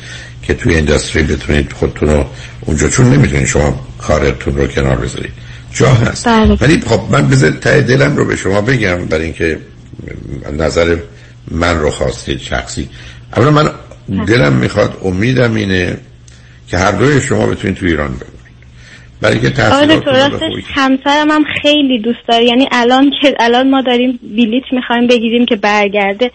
که توی اندستری بتونید خودتون رو اونجا چون نمی‌تونید شما کارتون رو کنار بذارید جا هست بله. ولی خب من بذار ته دلم رو به شما بگم برای اینکه نظر من رو خواستید شخصی اولا من دلم می‌خواد امیدم اینه که هر دوی شما بتونید تو ایران بمونید برای راستش خوبی همسرم هم خیلی دوست داره. یعنی الان که الان ما داریم بلیت می‌خوایم بگیریم که برگرده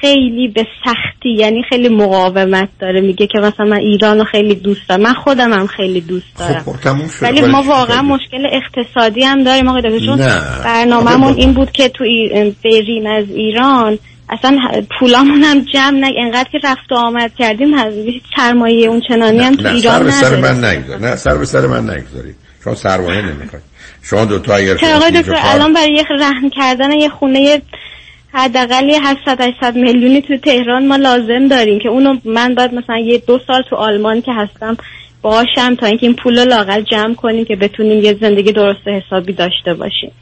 خیلی به سختی یعنی خیلی مقاومت داره. میگه که مثلا من ایران رو خیلی دوست دارم. من خودم هم خیلی دوست دارم. خب تموم شد. ولی ما واقعا؟ مشکل اقتصادی هم داریم. آقای دکتر چون. برنامهمون این بود که تو ای- بریم از ایران. اصلا پولامون هم جمع نه انقدر که رفت و آمد کردیم هیچ سرمایه اون چنانی هم تو نه سر ایران به سر من نگذار نه سر به سر من نگذارید. شما سرمایه نمی‌خواید. شما دو تا اگر آقای دکتر الان برای یه رهن کردن یه خونه حداقل یه 700 800 میلیونی تو تهران ما لازم داریم که اونو من باید مثلا یه دو سال تو آلمان که هستم باشم تا اینکه این پول رو لاقل جمع کنیم که بتونیم یه زندگی درست حسابی داشته باشیم.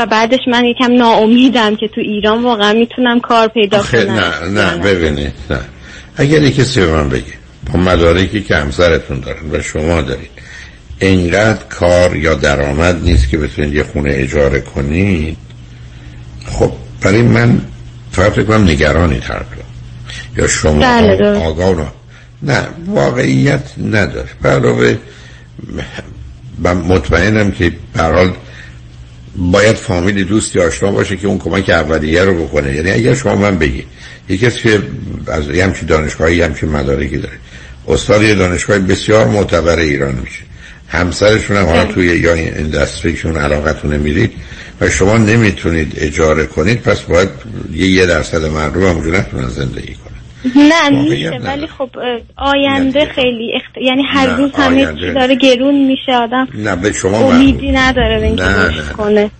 و بعدش من یکم ناامیدم که تو ایران واقعا می‌تونم کار پیدا کنم. نه نه ببینید نه. اگر یه کسی به من بگه با مدارکی که همسرتون دارن و شما دارید اینقدر کار یا درآمد نیست که بتونید یه خونه اجاره کنید خب برای من فقط کنم نگرانی هر یا شما بله،. آگاه نه واقعیت نداره. علاوه من مطمئنم که به باید فامیلی دوستی آشنا باشه که اون کمک اولیه رو بکنه. یعنی اگر شما من بگی یکی کسی که از یه همچین دانشگاهی یه همچین مدارکی داره. استاد یه دانشگاه بسیار معتبر ایران میشه. همسرشون هم حالا توی یا اندستریشون علاقتون میرید و شما نمی‌تونید اجاره کنید پس باید یه یه درصد مردم هم نتونن زندگی نه میشه. ولی خب آینده خیلی اخت... یعنی هر روز همه. چی داره گرون میشه آدم نه به شما امیدی نداره به اینکه. کنه.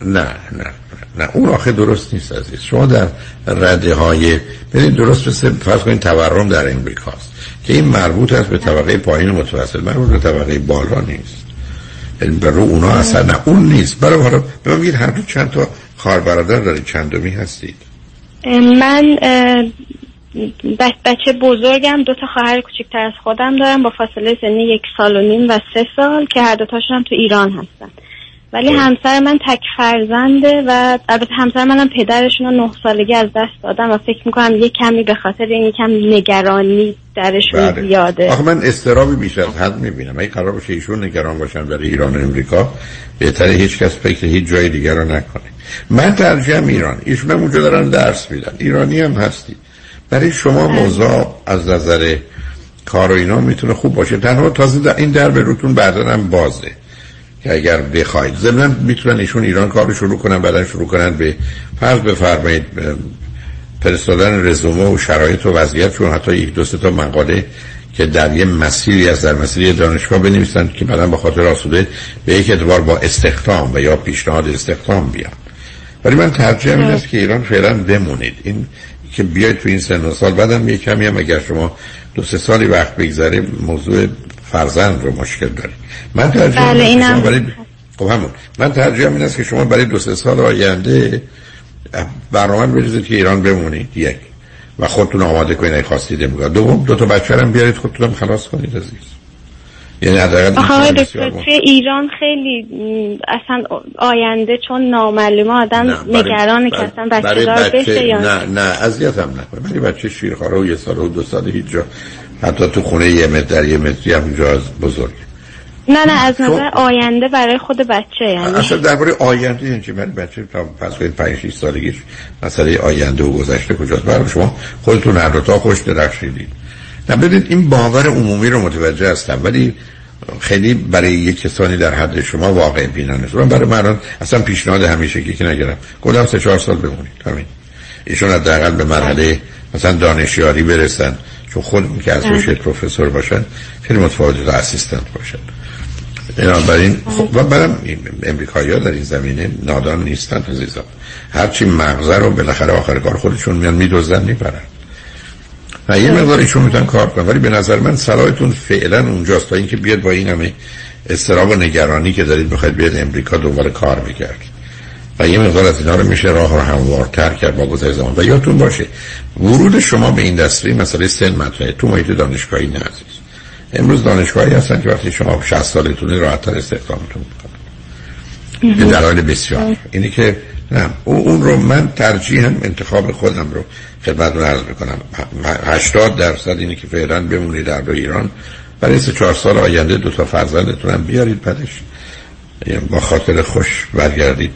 نه نه نه. اون آخه درست نیست عزیز. شما در رده های ببینید درست مثل فرض کنید تورم در امریکاست که این مربوط است به طبقه پایین متوسط. مربوط به طبقه بالا نیست. یعنی برای اونا اصلا نه اون نیست. برای حالا به من هر دو چند تا خواهر برادر دارید چندمی هستید؟ اه، من بچه بزرگم دو تا خواهر کوچکتر از خودم دارم با فاصله سنی یک سال و نیم و سه سال که هر دوتاشون هم تو ایران هستن. ولی همسر من تک فرزنده و البته همسر منم پدرشون رو نه سالگی از دست دادم و فکر می‌کنم یه کمی به خاطر این یکم نگرانی درشون بله. زیاده. آخه من استرابی بیش از حد می‌بینم. اگه قرار باشه ایشون نگران باشن برای ایران و امریکا بهتره هیچ کس فکر هیچ جای دیگر رو نکنه. من ترجیحم ایران. ایشون هم اونجا دارن درس میدن. ایرانی هم هستی برای شما موضوع از نظر کار و اینا می‌تونه خوب باشه. تنها تازه در این در به روتون بعدا هم بازه. که اگر بخواید. ضمن می‌تونن ایشون ایران کار رو شروع کنن بعدا شروع کنن به فرض بفرمایید فرستادن رزومه و شرایط و وضعیت چون حتی یک دو تا مقاله که در یه مسیری از در مسیر یه دانشگاه بنویسن که بعدا به خاطر آسوده به یک اعتبار با استخدام و یا پیشنهاد استخدام بیان. ولی من ترجیح این است که ایران فعلا بمونید. این که بیاید تو این سن و سال. بعدم یه کمی هم اگر شما دو سه سالی وقت بگذره موضوع فرزند رو مشکل دارید من ترجیح بله اینم برای خب همون. من ترجیح این است که شما برای دو سه سال آینده برنامه بریزید که ایران بمونید یک. و خودتون آماده کنید اگه خواستید امریکا دوم دو تا بچه هم بیارید خودتون خلاص کنید عزیز. یعنی آقای دکتر توی ایران خیلی اصلا آینده چون نامعلومه آدم نگرانه که اصلا بچه دار بشه یا نه. نه اذیت هم نکنه. ولی بچه شیرخواره و یه سال و دو سال هیچ جا حتی تو خونه یه متر در یه متری هم جا بزرگ. نه نه از نظر آینده برای خود بچه یعنی اصلا درباره آینده یعنی چی برای بچه تا پس کنید 5 6 سالگیش مسئله آینده و گذشته کجاست؟ برای شما خودتون هر دو تا خوش درخشیدید. نه بدید این باور عمومی رو متوجه هستم ولی خیلی برای یک کسانی در حد شما واقع بینانه من برای من اصلا پیشنهاد همیشه که نگرم. گفتم سه چهار سال بمونید. همین. ایشون حداقل به مرحله مثلا دانشیاری برسن چون خود که از روش پروفسور باشن خیلی متفاوت تا اسیستنت باشن. بنابراین خب و برم امریکایی ها در این زمینه نادان نیستن عزیزان. هرچی مغزه رو بالاخره آخر کار خودشون میان میدوزن می‌برن و یه مقدار ایشون می‌تونن کار کنن ولی به نظر من صلاحتون فعلا اونجاست تا اینکه بیاد با این همه استراب و نگرانی که دارید بخواید بیاد امریکا دوباره کار بکرد و یه مقدار از اینا رو میشه راه رو هموارتر کرد با گذر زمان. و یادتون باشه ورود شما به این دستری مسئله سن مطرحه. تو محیط دانشگاهی نه عزیز. امروز دانشگاهی هستن که وقتی شما 60 سالتونه راحتتر استخدامتون می‌کنن. به دلایل بسیار. اینی که نه اون رو من ترجیحاً انتخاب خودم رو خدمتتون عرض می‌کنم. 80 درصد اینه که فعلا بمونید در ایران. برای سه چهار سال آینده دو تا فرزندتون هم بیارید بعدش. با خاطر خوش برگردید.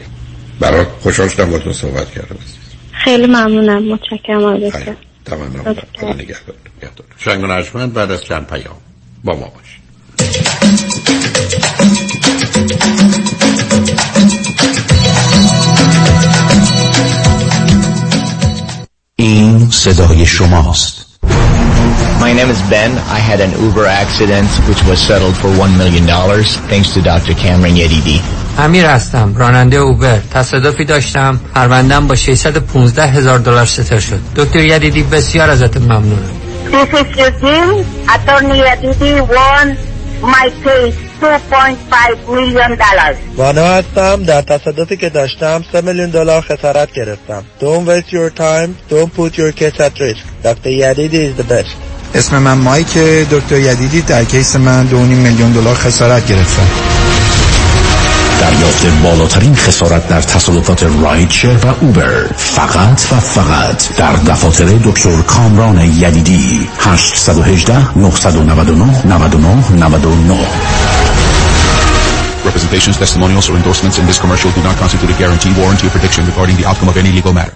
برای خوشحال شدم با تو صحبت کردم. خیلی ممنونم. متشکرم آقای تمام نگهدار. بعد از چند پیام با ما باش این صدای شماست My name is Ben. I had an Uber accident which was settled for $1 million thanks to Dr. Cameron Yedidi. امیر هستم راننده اوبر تصادفی داشتم پروندم با 615 هزار دلار ستر شد دکتر یدیدی بسیار ازت ممنونم This is Eugene. Attorney Aditi won my case 2.5 million dollars. وانا هستم در تصادفی که داشتم 3 میلیون دلار خسارت گرفتم. Don't waste your time. Don't put your case at risk. Dr. Yadidi is the best. اسم من مایک دکتر یدیدی در کیس من 2.5 میلیون دلار خسارت گرفتم. دریافت بالاترین خسارت در تصادفات رایدشر و اوبر فقط و فقط در دفاتر دکتر کامران یدیدی 818 999 99 99 Representations, testimonials, or endorsements in this commercial do not constitute a guarantee, warranty, or prediction regarding the outcome of any legal matter.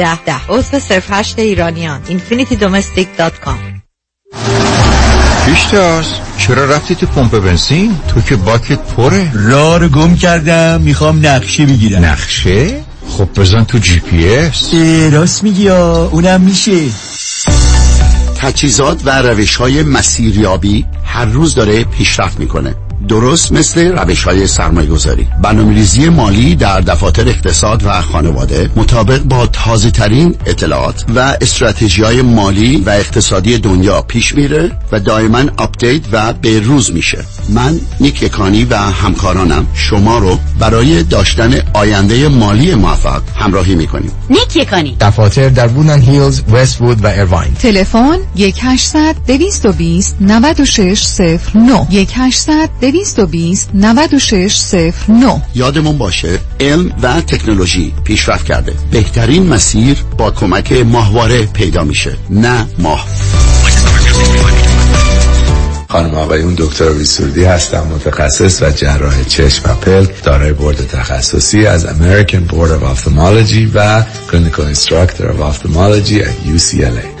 ده ده عضو صرف هشت ایرانیان infinitydomestic.com پیشتاز چرا رفتی تو پمپ بنزین؟ تو که باکت پره. راه رو گم کردم می‌خوام نقشه بگیرم. نقشه؟ خب بزن تو جی پی اس. راست میگی اونم میشه. تجهیزات و روش های مسیریابی هر روز داره پیشرفت می‌کنه. درست مثل روش های سرمایه گذاری برنامه مالی در دفاتر اقتصاد و خانواده مطابق با تازه ترین اطلاعات و استراتژی های مالی و اقتصادی دنیا پیش میره و دائما update و به روز میشه. من نیک یکانی و همکارانم. شما رو برای داشتن آینده مالی موفق همراهی می‌کنیم. نیک یکانی. دفاتر در بودن هیلز، وست وود و ایرواین تلفن 1800 220 9609 1800 220 9609 یادمون باشه علم و تکنولوژی پیشرفت کرده. بهترین مسیر با کمک ماهواره پیدا میشه نه ماه. خانم آقایون دکتر ویسوردی هستم متخصص و جراح چشم و پلک دارای بورد تخصصی از American Board of Ophthalmology و Clinical Instructor of Ophthalmology at UCLA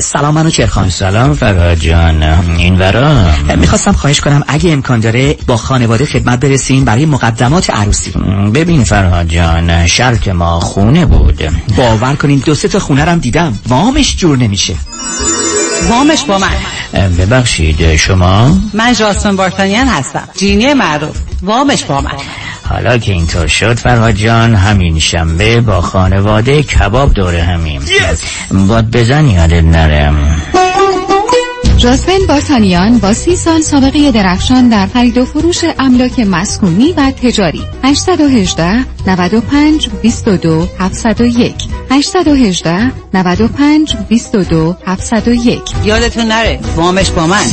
سلام منوچهر خان. سلام فرهاد جان. این ورا؟ می‌خواستم خواهش کنم اگه امکان داره با خانواده خدمت برسیم برای مقدمات عروسی. ببین فرهاد جان شرط ما خونه بود. باور کنین دو سه تا خونه رم دیدم. وامش جور نمیشه. وامش با من. ببخشید شما؟ من جاسمن بارتانیان هستم. جینی معروف. وامش با من. حالا که اینطور شد فرهاد جان همین شنبه با خانواده کباب دوره همیم. Yes. باد بزن یادت نرم جاسمن باتانیان با سی سال سابقه درخشان در خرید و فروش املاک مسکونی و تجاری. 818 95 22 701 818 95 22 701 یادتون نره وامش با من.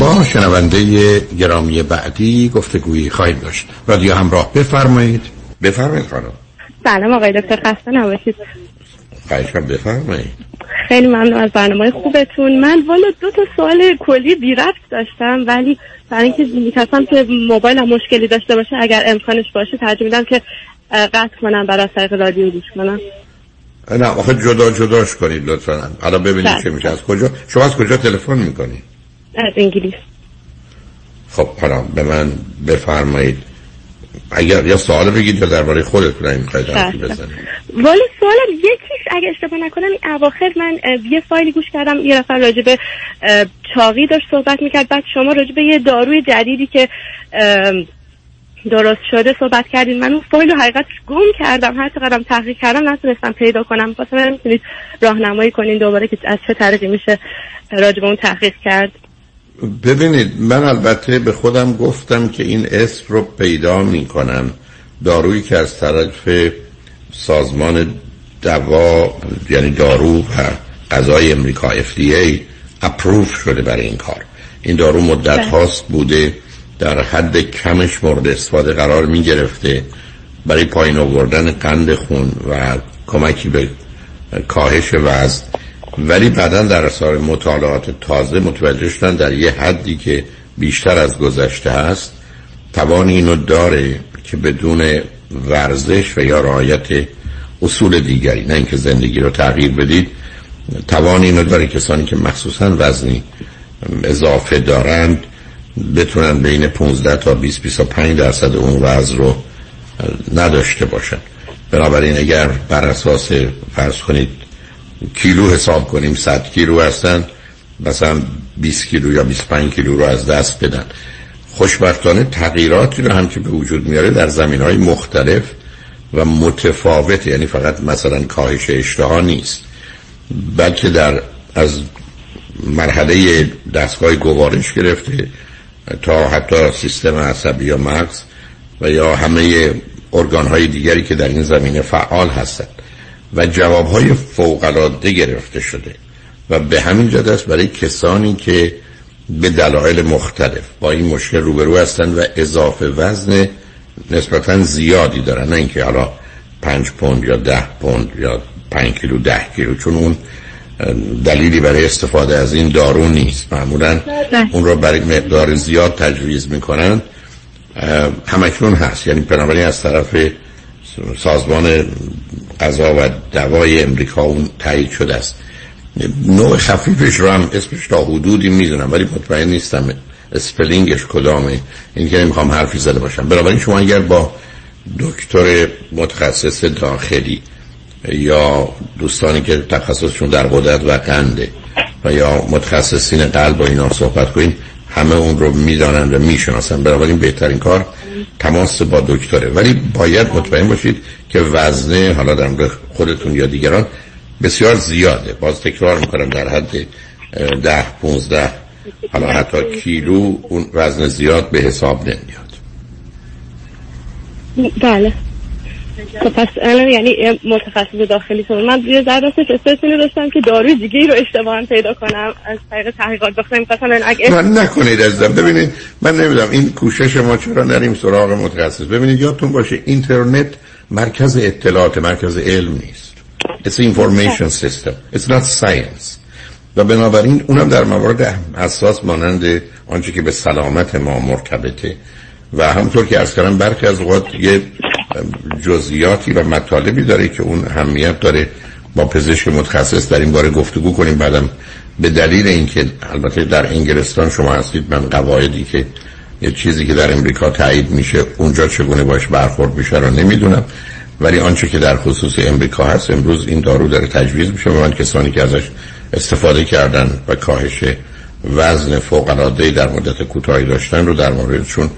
با شنونده گرامی بعدی گفتگویی خواهیم داشت. رادیو همراه بفرمایید. بفرمایید خانم. سلام آقای دکتر خسته نباشید. خواهش بفرمایید. خیلی ممنون از برنامه خوبتون. من والا دو تا سوال کلی بی رفت داشتم ولی برای اینکه میترسم که موبایلم مشکلی داشته باشه اگر امکانش باشه ترجیح میدم که قطع کنم برای طریق رادیو گوش کنم. نه آخه جدا جداش کنید لطفا. حالا ببینید چه میشه. از کجا؟ شما از کجا تلفن می‌کنید از انگلیس. خب حالا به من بفرمایید. اگر یا سوال بگید یا درباره خودتون این می‌خواید حرفی بزنید. ولی سوالم یکیش اگه اشتباه نکنم این اواخر من یه فایلی گوش کردم یه نفر راجع به چاقی داشت صحبت می‌کرد بعد شما راجع به یه داروی جدیدی که درست شده صحبت کردین. من اون فایل رو حقیقتش گم کردم هر چقدرم تحقیق کردم نتونستم پیدا کنم. واسه می‌تونید راهنمایی کنین دوباره که از چه طریقی میشه راجع به اون تحقیق کرد. ببینید من البته به خودم گفتم که این اسم رو پیدا می کنم دارویی که از طرف سازمان دوا یعنی دارو و غذای امریکا FDA اپروف شده برای این کار. این دارو مدت هاست بوده. در حد کمش مورد استفاده قرار می گرفته برای پایین آوردن قند خون و کمکی به کاهش وزن. ولی بعدا در اثر مطالعات تازه متوجه شدن در یه حدی که بیشتر از گذشته است توان اینو داره که بدون ورزش و یا رعایت اصول دیگری نه اینکه زندگی رو تغییر بدید توان اینو داره کسانی که مخصوصا وزنی اضافه دارند بتونن بین 15 تا 20 25 درصد اون وزن رو نداشته باشن. بنابراین اگر بر اساس فرض کنید کیلو حساب کنیم. 100 کیلو هستن مثلا 20 کیلو یا 25 کیلو رو از دست بدن. خوشبختانه تغییراتی رو هم که به وجود میاره در زمین های مختلف و متفاوت یعنی فقط مثلا کاهش اشتها نیست بلکه در از مرحله دستگاه گوارش گرفته تا حتی سیستم عصبی یا مغز و یا همه ارگان های دیگری که در این زمینه فعال هستند و جوابهای فوقلاده گرفته شده و به همین جد است برای کسانی که به دلایل مختلف با این مشکل روبرو هستند و اضافه وزن نسبتا زیادی دارن نه اینکه حالا پنج پوند یا ده پوند یا پنج کیلو ده کیلو چون اون دلیلی برای استفاده از این دارو نیست. معمولا اون رو برای مقدار زیاد تجویز می‌کنن. همکنون هست. یعنی بنابراین از طرف سازمان غذا و دوای امریکا اون تایید شده است. نوع خفیفش رو هم اسمش تا حدودی می‌دونم ولی مطمئن نیستم اسپلینگش کدامه. این که نمی‌خوام حرفی زده باشم. بنابراین شما اگر با دکتر متخصص داخلی یا دوستانی که تخصصشون در قدرت و قنده و یا متخصصین قلب و اینا صحبت کنید همه اون رو می‌دانند و می‌شناسن. بنابراین بهترین کار تماس با دکتره. ولی باید مطمئن باشید که وزنه حالا در خودتون یا دیگران بسیار زیاده. باز تکرار می‌کنم در حد ده پونزده حالا حتی کیلو اون وزن زیاد به حساب نمیاد. بله. خب پس الان یعنی متخصص داخلی تو من یه ذره استرسینی داشتم که داروی دیگه رو اشتباها پیدا کنم. از طریق تحقیقات. بخوام می‌خواستم اگه من نکنید عزیزم. ببینید من نمی‌دونم این کوشش ما چرا نریم سراغ متخصص. ببینید یادتون باشه اینترنت مرکز اطلاعات مرکز علم نیست. It's information system. It's not science. و بنابراین اونم در موارد اساس مانند آنچه که به سلامت ما مرتبطه. و همطور که از کردم برخی از اوقات یه جزئیاتی و مطالبی داره که اون همیت داره. با پزشک متخصص در این باره گفتگو کنیم. بعدم به دلیل اینکه البته در انگلستان شما هستید من قواعدی که یه چیزی که در امریکا تایید میشه اونجا چگونه باش برخورد میشه رو نمی‌دونم. ولی آنچه که در خصوص امریکا هست امروز این دارو داره تجویز میشه به من کسانی که ازش استفاده کردن و کاهش وزن فوق العاده در مدت کوتاهی داشتن رو در موردشون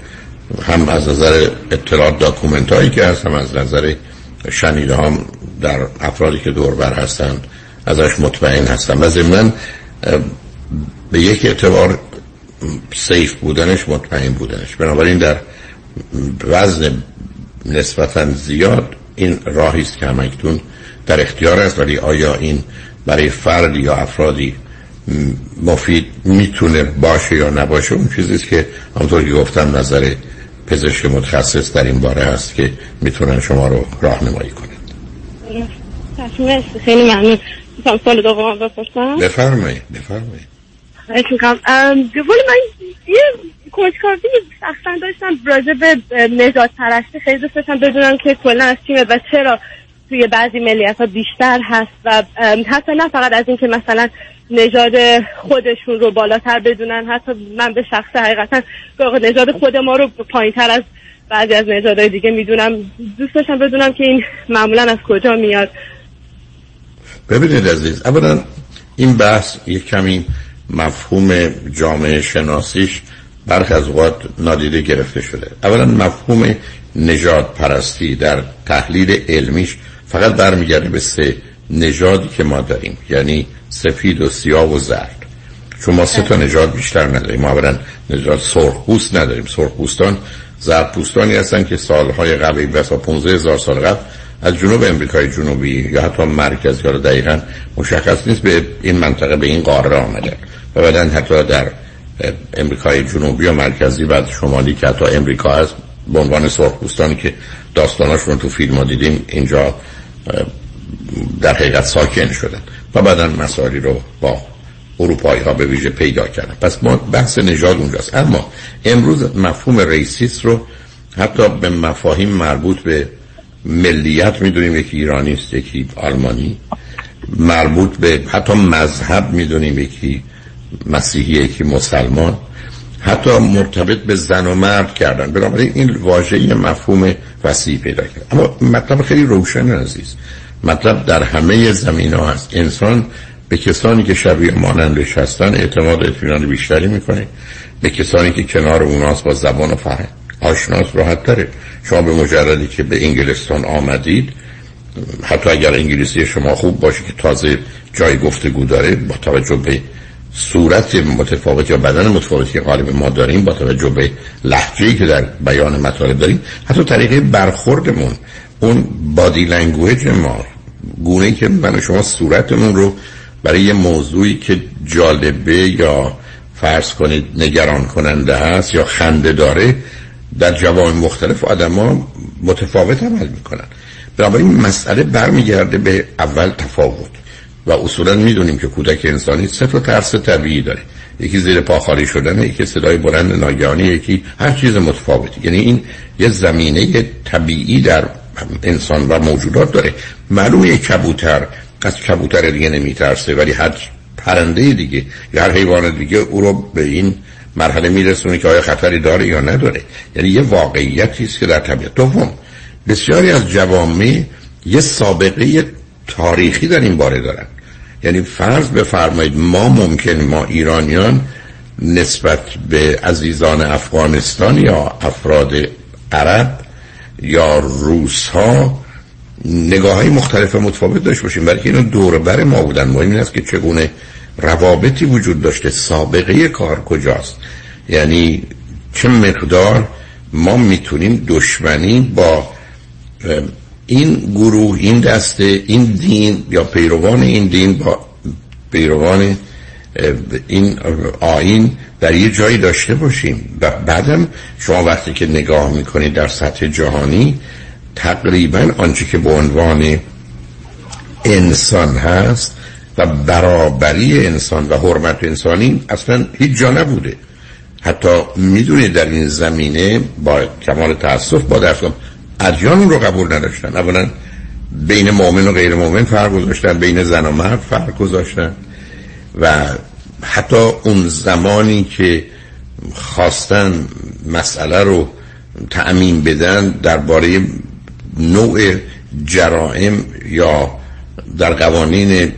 هم از نظر اطلاعات داکومنت هایی که هست هم از نظر شنیده هم در افرادی که دور بر هستن ازش مطمئن هستم و ضمن به یک اعتبار سیف بودنش مطمئن بودنش. بنابراین در وزن نسبتا زیاد این راهی است که همکنون در اختیار است. ولی آیا این برای فرد یا افرادی مفید می‌تونه باشه یا نباشه اون چیزیست که همونطور که گفتم نظر پزشک متخصص در این باره هست که می‌تونن شما رو راهنمایی کنند. خیلی ممنون. می‌تونم سال دوم بپرسم. بفرمایید بفرمایید. دوباره من یه کنجکاوی شخصا داشتم راجع به نجات پرستی. خیلی دوست داشتم بدونم که کلا از تیمه و چرا توی بعضی ملیت ها بیشتر هست و حتی نه فقط از اینکه مثلا نژاد خودشون رو بالاتر بدونن حتی من به شخص حقیقتا نژاد خود ما رو پایین تر از بعضی از نژادهای دیگه می‌دونم. دوست داشتم بدونم که این معمولا از کجا میاد. ببینید عزیز اولا این بحث یک کمی مفهوم جامعه شناسیش برخ از اوقات نادیده گرفته شده. اولا مفهوم نجات پرستی در تحلیل علمیش فقط برمیگرده به سه نژادی که ما داریم یعنی سفید و سیاه و زرد. چون ما سه تا نژاد بیشتر نداریم. ما اولا نژاد سرخپوست نداریم. سرخپوستان زردپوستانی هستن که سالهای قبل بسا 15 هزار سال قبل از جنوب امریکای جنوبی یا حتی مرکز یا دقیقا مشخص نیست به این منطقه به این قاره آمده. و بعدا حتی در امریکای جنوبی و مرکزی و شمالی که حتی امریکا هست به عنوان سرخپوستانی که داستاناشون تو فیلم ها دیدیم اینجا در حقیقت ساکن شدن و بعدا مسائلی رو با اروپایی ها به ویژه پیدا کردن. پس ما بحث نژاد اونجاست. اما امروز مفهوم ریسیس رو حتی به مفاهیم مربوط به ملیت می‌دونیم یکی ایرانی است یکی آلمانی. مربوط به حتی مذهب می‌دونیم یکی مسیحی یکی مسلمان. حتی مرتبط به زن و مرد کردن. بنابراین این واژه مفهوم وسیع پیدا کرد. اما مطلب خیلی روشن عزیز. مطلب در همه زمین ها هست. انسان به کسانی که شبیه مانندش هستن اعتماد اطمینان بیشتری می‌کنه. به کسانی که کنار اوناست با زبان و فرهنگ آشناس راحت داره شما به مجردی که به انگلستان آمدید حتی اگر انگلیسی شما خوب باشه که تازه جای گفتگو داره با توجه به صورت متفاوت یا بدن متفاوتی که غالب ما داریم با توجه به لهجه‌ای که در بیان مطالب داریم. حتی طریقه برخوردمون اون body language ما گونه که من و شما صورتمون رو برای یه موضوعی که جالبه یا فرض کنید نگران کننده هست یا خنده داره در جواب مختلف ها متفاوت عمل می‌کنن. بنابراین مسئله برمیگرده به اول تفاوت. و اصولا می‌دونیم که کودک انسانی سه تا ترس طبیعی داره. یکی زیر پا خالی شدن یکی صدای بلند ناگهانی یکی هر چیز متفاوتی. یعنی این یه زمینه طبیعی در انسان و موجودات داره. معلومه کبوتر از کبوتر دیگه نمیترسه ولی هر پرنده دیگه یا هر حیوان دیگه او رو به این مرحله میرسونه که آیا خطری داره یا نداره. یعنی یه واقعیتی است که در طبیعت. دوم بسیاری از جوامع یه سابقه تاریخی در این باره دارن. یعنی فرض بفرمایید ما ممکن ما ایرانیان نسبت به عزیزان افغانستان یا افراد عرب یا روس ها نگاه های مختلف و متفاوت داشت باشیم برای که اینا دور بر ما بودن. مهم این است که چگونه روابطی وجود داشته سابقه کار کجاست. یعنی چه مقدار ما می‌تونیم دشمنی با این گروه این دسته این دین یا پیروان این دین با پیروان این آین در یه جایی داشته باشیم. و بعدم شما وقتی که نگاه می‌کنید در سطح جهانی تقریبا آنچه که به عنوان انسان هست و برابری انسان و حرمت انسانی اصلا هیچ جا نبوده. حتی می‌دونید در این زمینه با کمال تاسف با درستم ادیان رو قبول نداشتن. اولا بین مؤمن و غیر مؤمن فرق گذاشتن بین زن و مرد فرق گذاشتن. و حتی اون زمانی که خواستن مسئله رو تأمین بدن درباره نوع جرائم یا در قوانین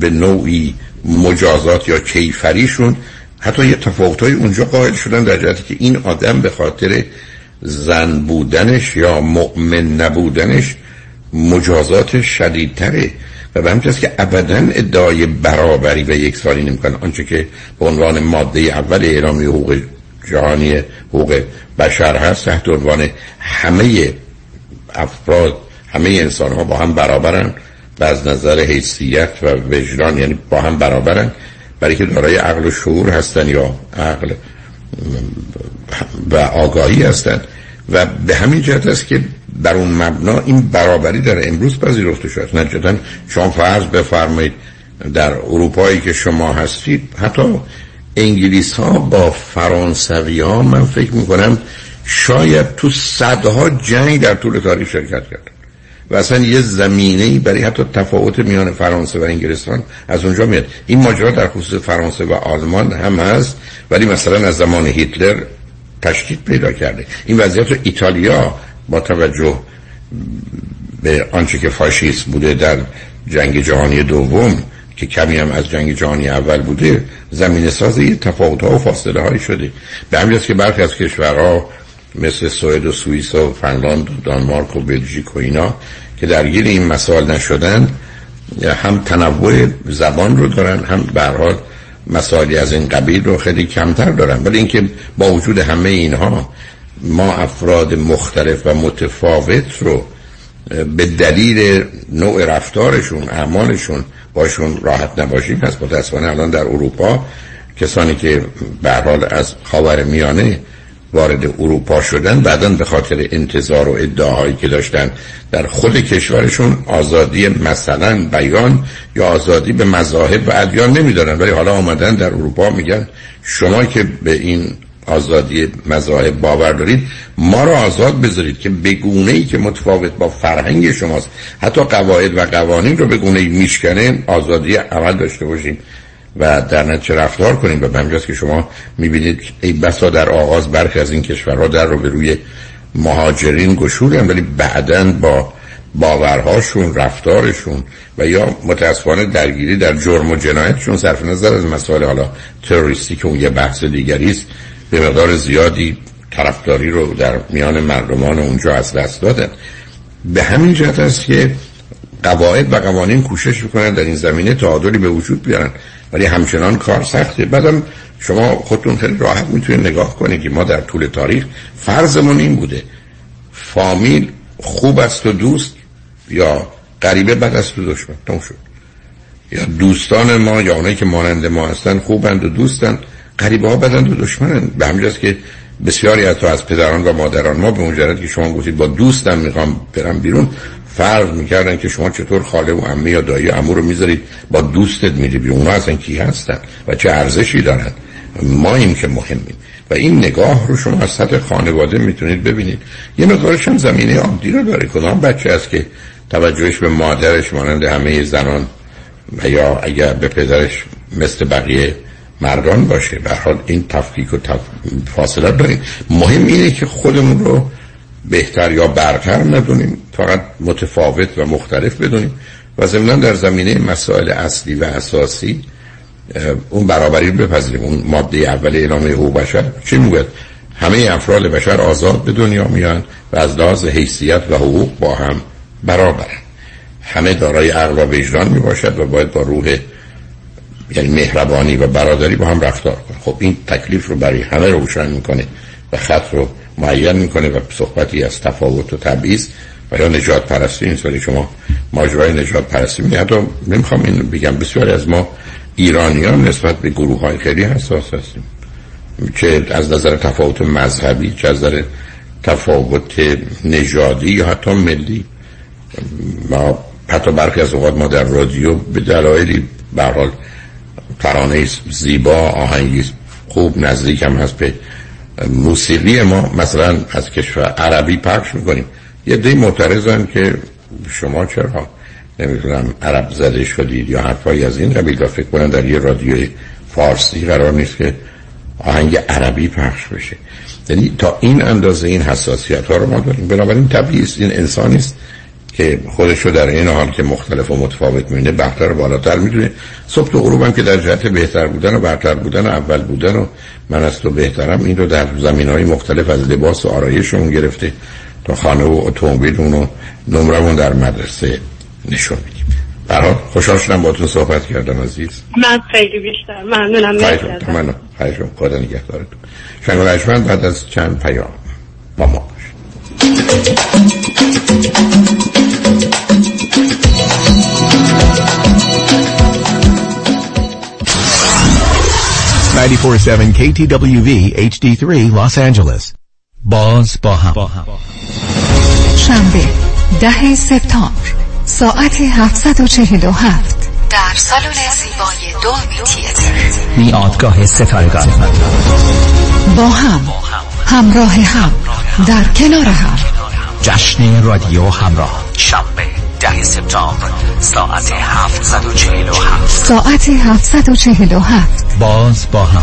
به نوعی مجازات یا کیفریشون حتی یه تفاوت های اونجا قائل شدن در جهتی که این آدم به خاطر زن بودنش یا مؤمن نبودنش مجازات شدیدتره. و به همچنین که ابدا ادعای برابری و یکسانی نمی‌کنه آنچه که به عنوان ماده اول اعلامی حقوق جهانی حقوق بشر هست تحت عنوان همه افراد همه انسان ها با هم برابرن و از نظر حیثیت و وجدان یعنی با هم برابرن. برای که دارای عقل و شعور هستن یا عقل و آگاهی هستند و به همین جهت است که در اون مبنا این برابری در امروز پذیرفته شد نجدا شما فرض بفرمایید در اروپایی که شما هستید حتی انگلیس ها با فرانسوی ها من فکر می‌کنم شاید تو صدها جنگ در طول تاریخ شرکت کردن و اصلا یه زمینه برای حتی تفاوت میان فرانسه و انگلستان از اونجا میاد. این ماجرا در خصوص فرانسه و آلمان هم هست ولی مثلا از زمان هیتلر تشکیل پیدا کرده. این وضعیت ایتالیا با توجه به آنچه که فاشیست بوده در جنگ جهانی دوم که کمی هم از جنگ جهانی اول بوده زمین ساز یه تفاوت ها و فاصله های شده. به همین که برخی از کشورها مثل سوئد و سوئیس و فنلاند و دانمارک و بلژیک و اینا که درگیر این مسائل نشدن هم تنوع زبان رو دارن هم به حال مسائلی از این قبیل رو خیلی کمتر دارن. ولی اینکه با وجود همه اینها ما افراد مختلف و متفاوت رو به دلیل نوع رفتارشون اعمالشون باشون راحت نباشیم پس متاسفانه الان در اروپا کسانی که به حال از خاور میانه وارد اروپا شدن بعدا به خاطر انتظار و ادعاهایی که داشتن در خود کشورشون آزادی مثلا بیان یا آزادی به مذاهب و ادیان نمیدارن. ولی حالا آمدن در اروپا میگن شما که به این آزادی مذاهب باور دارید ما را آزاد بذارید که به گونه ای که متفاوت با فرهنگ شماست حتی قواعد و قوانین رو به گونه ای میشکنه آزادی عمل داشته باشیم. و در نتیجه رفتار کنیم. و به که شما می‌بینید ای بسا در آغاز برخی از این کشورها در رو به روی مهاجرین گشودن ولی بعدا با باورهاشون رفتارشون و یا متاسفانه درگیری در جرم و جنایتشون صرف نظر از مسائل حالا تروریستی که اون یه بحث دیگری است به مقدار زیادی طرفداری رو در میان مردمان اونجا از دست دادن. به همین جهت است که قواعد و قوانین کوشش می‌کنن در این زمینه تعادلی به وجود بیارن. ولی همچنان کار سخته. بعدم شما خودتون خیلی راحت می‌تونید نگاه کنید که ما در طول تاریخ فرضمون این بوده. فامیل خوب است و دوست یا غریبه بد است و دشمن. تموم شد. یا دوستان ما یا اونایی که مانند ما هستن خوبند و دوستند. غریبه ها بدند و دشمنند. به همجاست که بسیاری از از پدران و مادران ما به مجرد که شما گفتید با دوستم می‌خوام برم بیرون فرض می‌کردن که شما چطور خاله و عمه یا دایی عمو رو می‌ذارید؟ با دوستت میری بیرون. اونا اصلا کی هستن و چه ارزشی دارن؟ ما این که مهمیم. و این نگاه رو شما از سطح خانواده می‌تونید ببینید. یه مقدارش هم زمینه عادی رو داره. کدام بچه است که توجهش به مادرش مانند همه زنان و یا اگر به پدرش مثل بقیه مردان باشه؟ به حال این تفکیک و تف... فاصله داریم. مهم اینه که خودمون رو بهتر یا برتر ندونیم. فقط متفاوت و مختلف بدونیم. و ضمنا در زمینه مسائل اصلی و اساسی اون برابری رو بپذیریم. اون ماده اول اعلامه حقوق بشر چی می‌گوید؟ همه افراد بشر آزاد به دنیا میان و از لحاظ حیثیت و حقوق با هم برابرن. همه دارای عقل و وجدان می باشد و باید با روح یعنی مهربانی و برادری با هم رفتار کنه خب این تکلیف رو برای همه روشن می‌کنه و خط رو معین می‌کنه و صحبتی از تفاوت و تبعیض و یا نجات پرستی نیست ولی شما ماجرای نجات پرستی می حتی نمی‌خوام این بگم. بسیاری از ما ایرانیان نسبت به گروه های خیلی حساس هستیم چه از نظر تفاوت مذهبی چه از نظر تفاوت نژادی یا حتی ملی ما حتی برخی از اوقات ما در رادیو به دلایلی به حال ترانه زیبا آهنگی خوب نزدیک هم هست به موسیقی ما مثلا از کشور عربی پخش می‌کنیم. یه دی معترضن که شما چرا نمی‌دونم عرب زده شدید یا حرفایی از این قبیل فکر کنن در یه رادیو فارسی قرار نیست که آهنگ عربی پخش بشه. یعنی تا این اندازه این حساسیت ها رو ما داریم. بنابراین طبیعی است. این انسانی است که خودش رو در این حال که مختلف و متفاوت می‌بینه بهتر و بالاتر می‌دونه. صبح و غروب هم که در جهت بهتر بودن و برتر بودن و اول بودن و من از تو بهترم این رو در زمین های مختلف از لباس و آرایشمون گرفته تا خانه و اتومبیل و نمرمون در مدرسه نشون میدیم. برای خوشحال شدم با تو صحبت کردم عزیز. من خیلی بیشتر. ممنونم. من خیلی خدا نگهدارتون. شنگ بعد از چند پیام با ما Ninety-four-seven KTWV HD3 Los Angeles. باز با هم. شنبه ده سپتامبر ساعت 747 در سالن زیبای دولبی تیتر میادگاه ستارگان. با هم همراه هم در کنار هم. جشن رادیو همراه. شنبه ده سپتامبر ساعت 747 ساعت 747 باز با هم.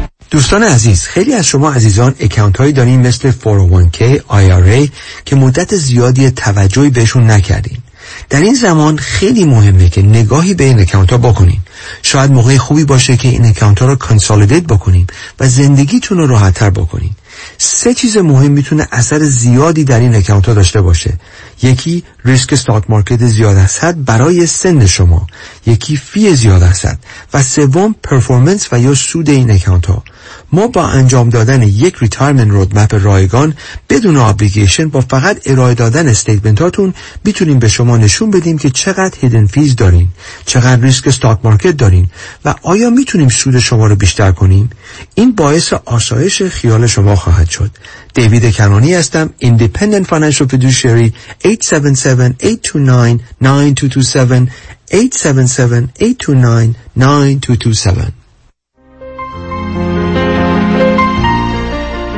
دوستان عزیز خیلی از شما عزیزان account هایی دارین مثل 401k IRA که مدت زیادی توجهی بهشون نکردین. در این زمان خیلی مهمه که نگاهی به این account ها بکنین. شاید موقع خوبی باشه که این account ها رو consolidate بکنین و زندگیتون رو راحتتر بکنین. سه چیز مهم می‌تونه اثر زیادی در این account ها داشته باشه. یکی risk stock market زیاد هست برای سن شما یکی fee زیاد هست و سوم performance و یا سود این account ها. ما با انجام دادن یک retirement roadmap رایگان بدون obligation با فقط ارائه دادن statement هاتون می‌تونیم به شما نشون بدیم که چقدر hidden fees دارین چقدر risk stock market دارین و آیا می‌تونیم سود شما رو بیشتر کنیم؟ این باعث آسایش خیال شما خواهد شد. دیوید کنانی هستم Independent Financial Fiduciary 877-829-9227 877-829-9227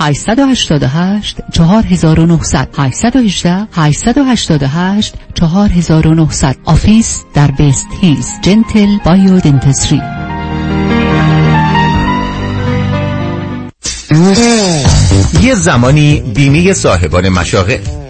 888 4900 818 888 4900 office در وست هیلز. Gentle Biodentistry یه زمانی بیمه صاحبان مشاغل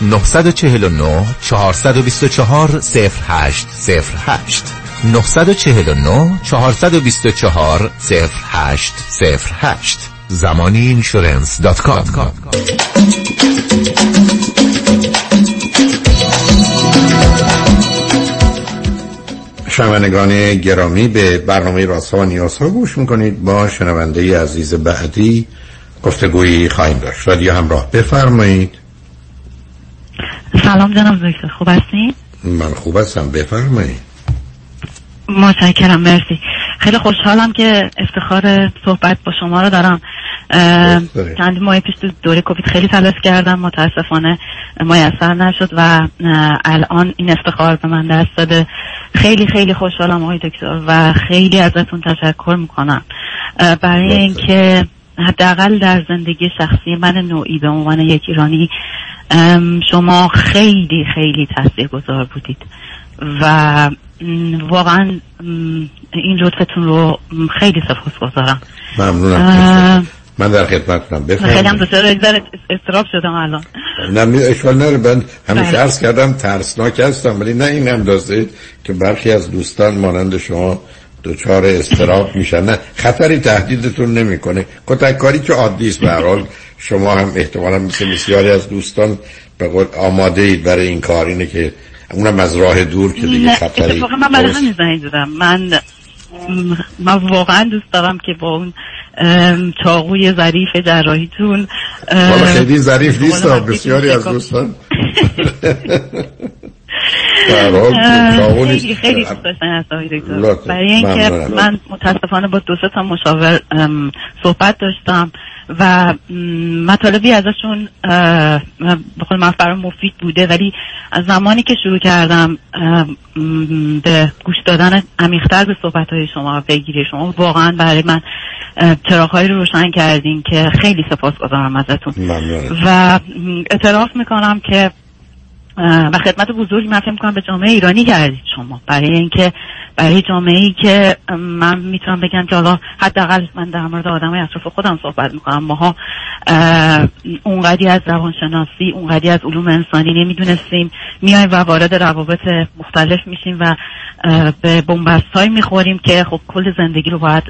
949 424 0808 949 424 0808 زمانی اینشورنس دات کام شنوندگان گرامی به برنامه راسا و نیاسا گوش می‌کنید با شنونده عزیز بعدی گفتگویی خواهیم داشت. رادیو همراه. بفرمایید. سلام جناب دکتر. خوب هستین؟ من خوب هستم. بفرمایید. متشکرم. مرسی. خیلی خوشحالم که افتخار صحبت با شما رو دارم. چند ماه پیش تو دوره کووید خیلی تلاش کردم. متاسفانه میسر نشد و الان این افتخار به من دست داده. خیلی خیلی خوشحالم آقای دکتر و خیلی ازتون تشکر می‌کنم. برای اینکه حداقل در زندگی شخصی من نوعی به عنوان یک ایرانی شما خیلی خیلی تاثیر گذار بودید و واقعا این لطفتون رو خیلی سپاس گذارم ممنونم من در خدمتتونم بفرمایید. خیلی هم دوست استراب شدم الان. نه اشکال نره من همیشه عرض کردم ترسناک هستم ولی نه این اندازه که برخی از دوستان مانند شما دچار استراب میشن. نه خطری تهدیدتون نمی‌کنه. کتک کاری که عادی است به حال. شما هم احتمالا مثل بسیاری از دوستان به قول آماده اید برای این کار. اینه که اونم از راه دور که دیگه خطری من برای همین زنگ زدم. من من واقعا دوست دارم که با اون چاقوی ظریف جراحیتون خیلی ظریف نیست بسیاری از دوستان. خیلی خیلی دوست داشتن برای اینکه من متاسفانه با دو تا مشاور صحبت داشتم و مطالبی ازشون بخواد من برای مفید بوده ولی از زمانی که شروع کردم به گوش دادن عمیقتر به صحبت های شما و پیگیری شما واقعا برای من چراغهایی رو روشن کردین که خیلی سپاس گذارم ازتون و اعتراف می‌کنم که و خدمت بزرگی من فکر می‌کنم به جامعه ایرانی کردید شما. برای اینکه برای جامعه ای که من می‌تونم بگم که حالا حداقل من در مورد آدم اطراف خودم صحبت می‌کنم. ماها اونقدی از روانشناسی اونقدی از علوم انسانی نمی‌دونستیم. میایم و وارد روابط مختلف میشیم و به بومبست های می‌خوریم که خب کل زندگی رو باید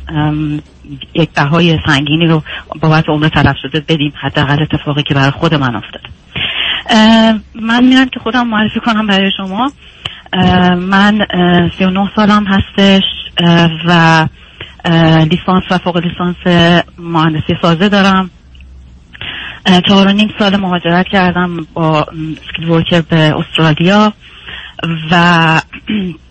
یک بهای سنگینی رو بابت عمر تلف شده بدیم. حداقل اتفاقی که برای خود من افتاد من میرم که خودم معرفی کنم برای شما. من سی و نه سالم هستش و لیسانس و فوق لیسانس مهندسی سازه دارم. چهار و نیم سال مهاجرت کردم با سکیل ورکر به استرالیا و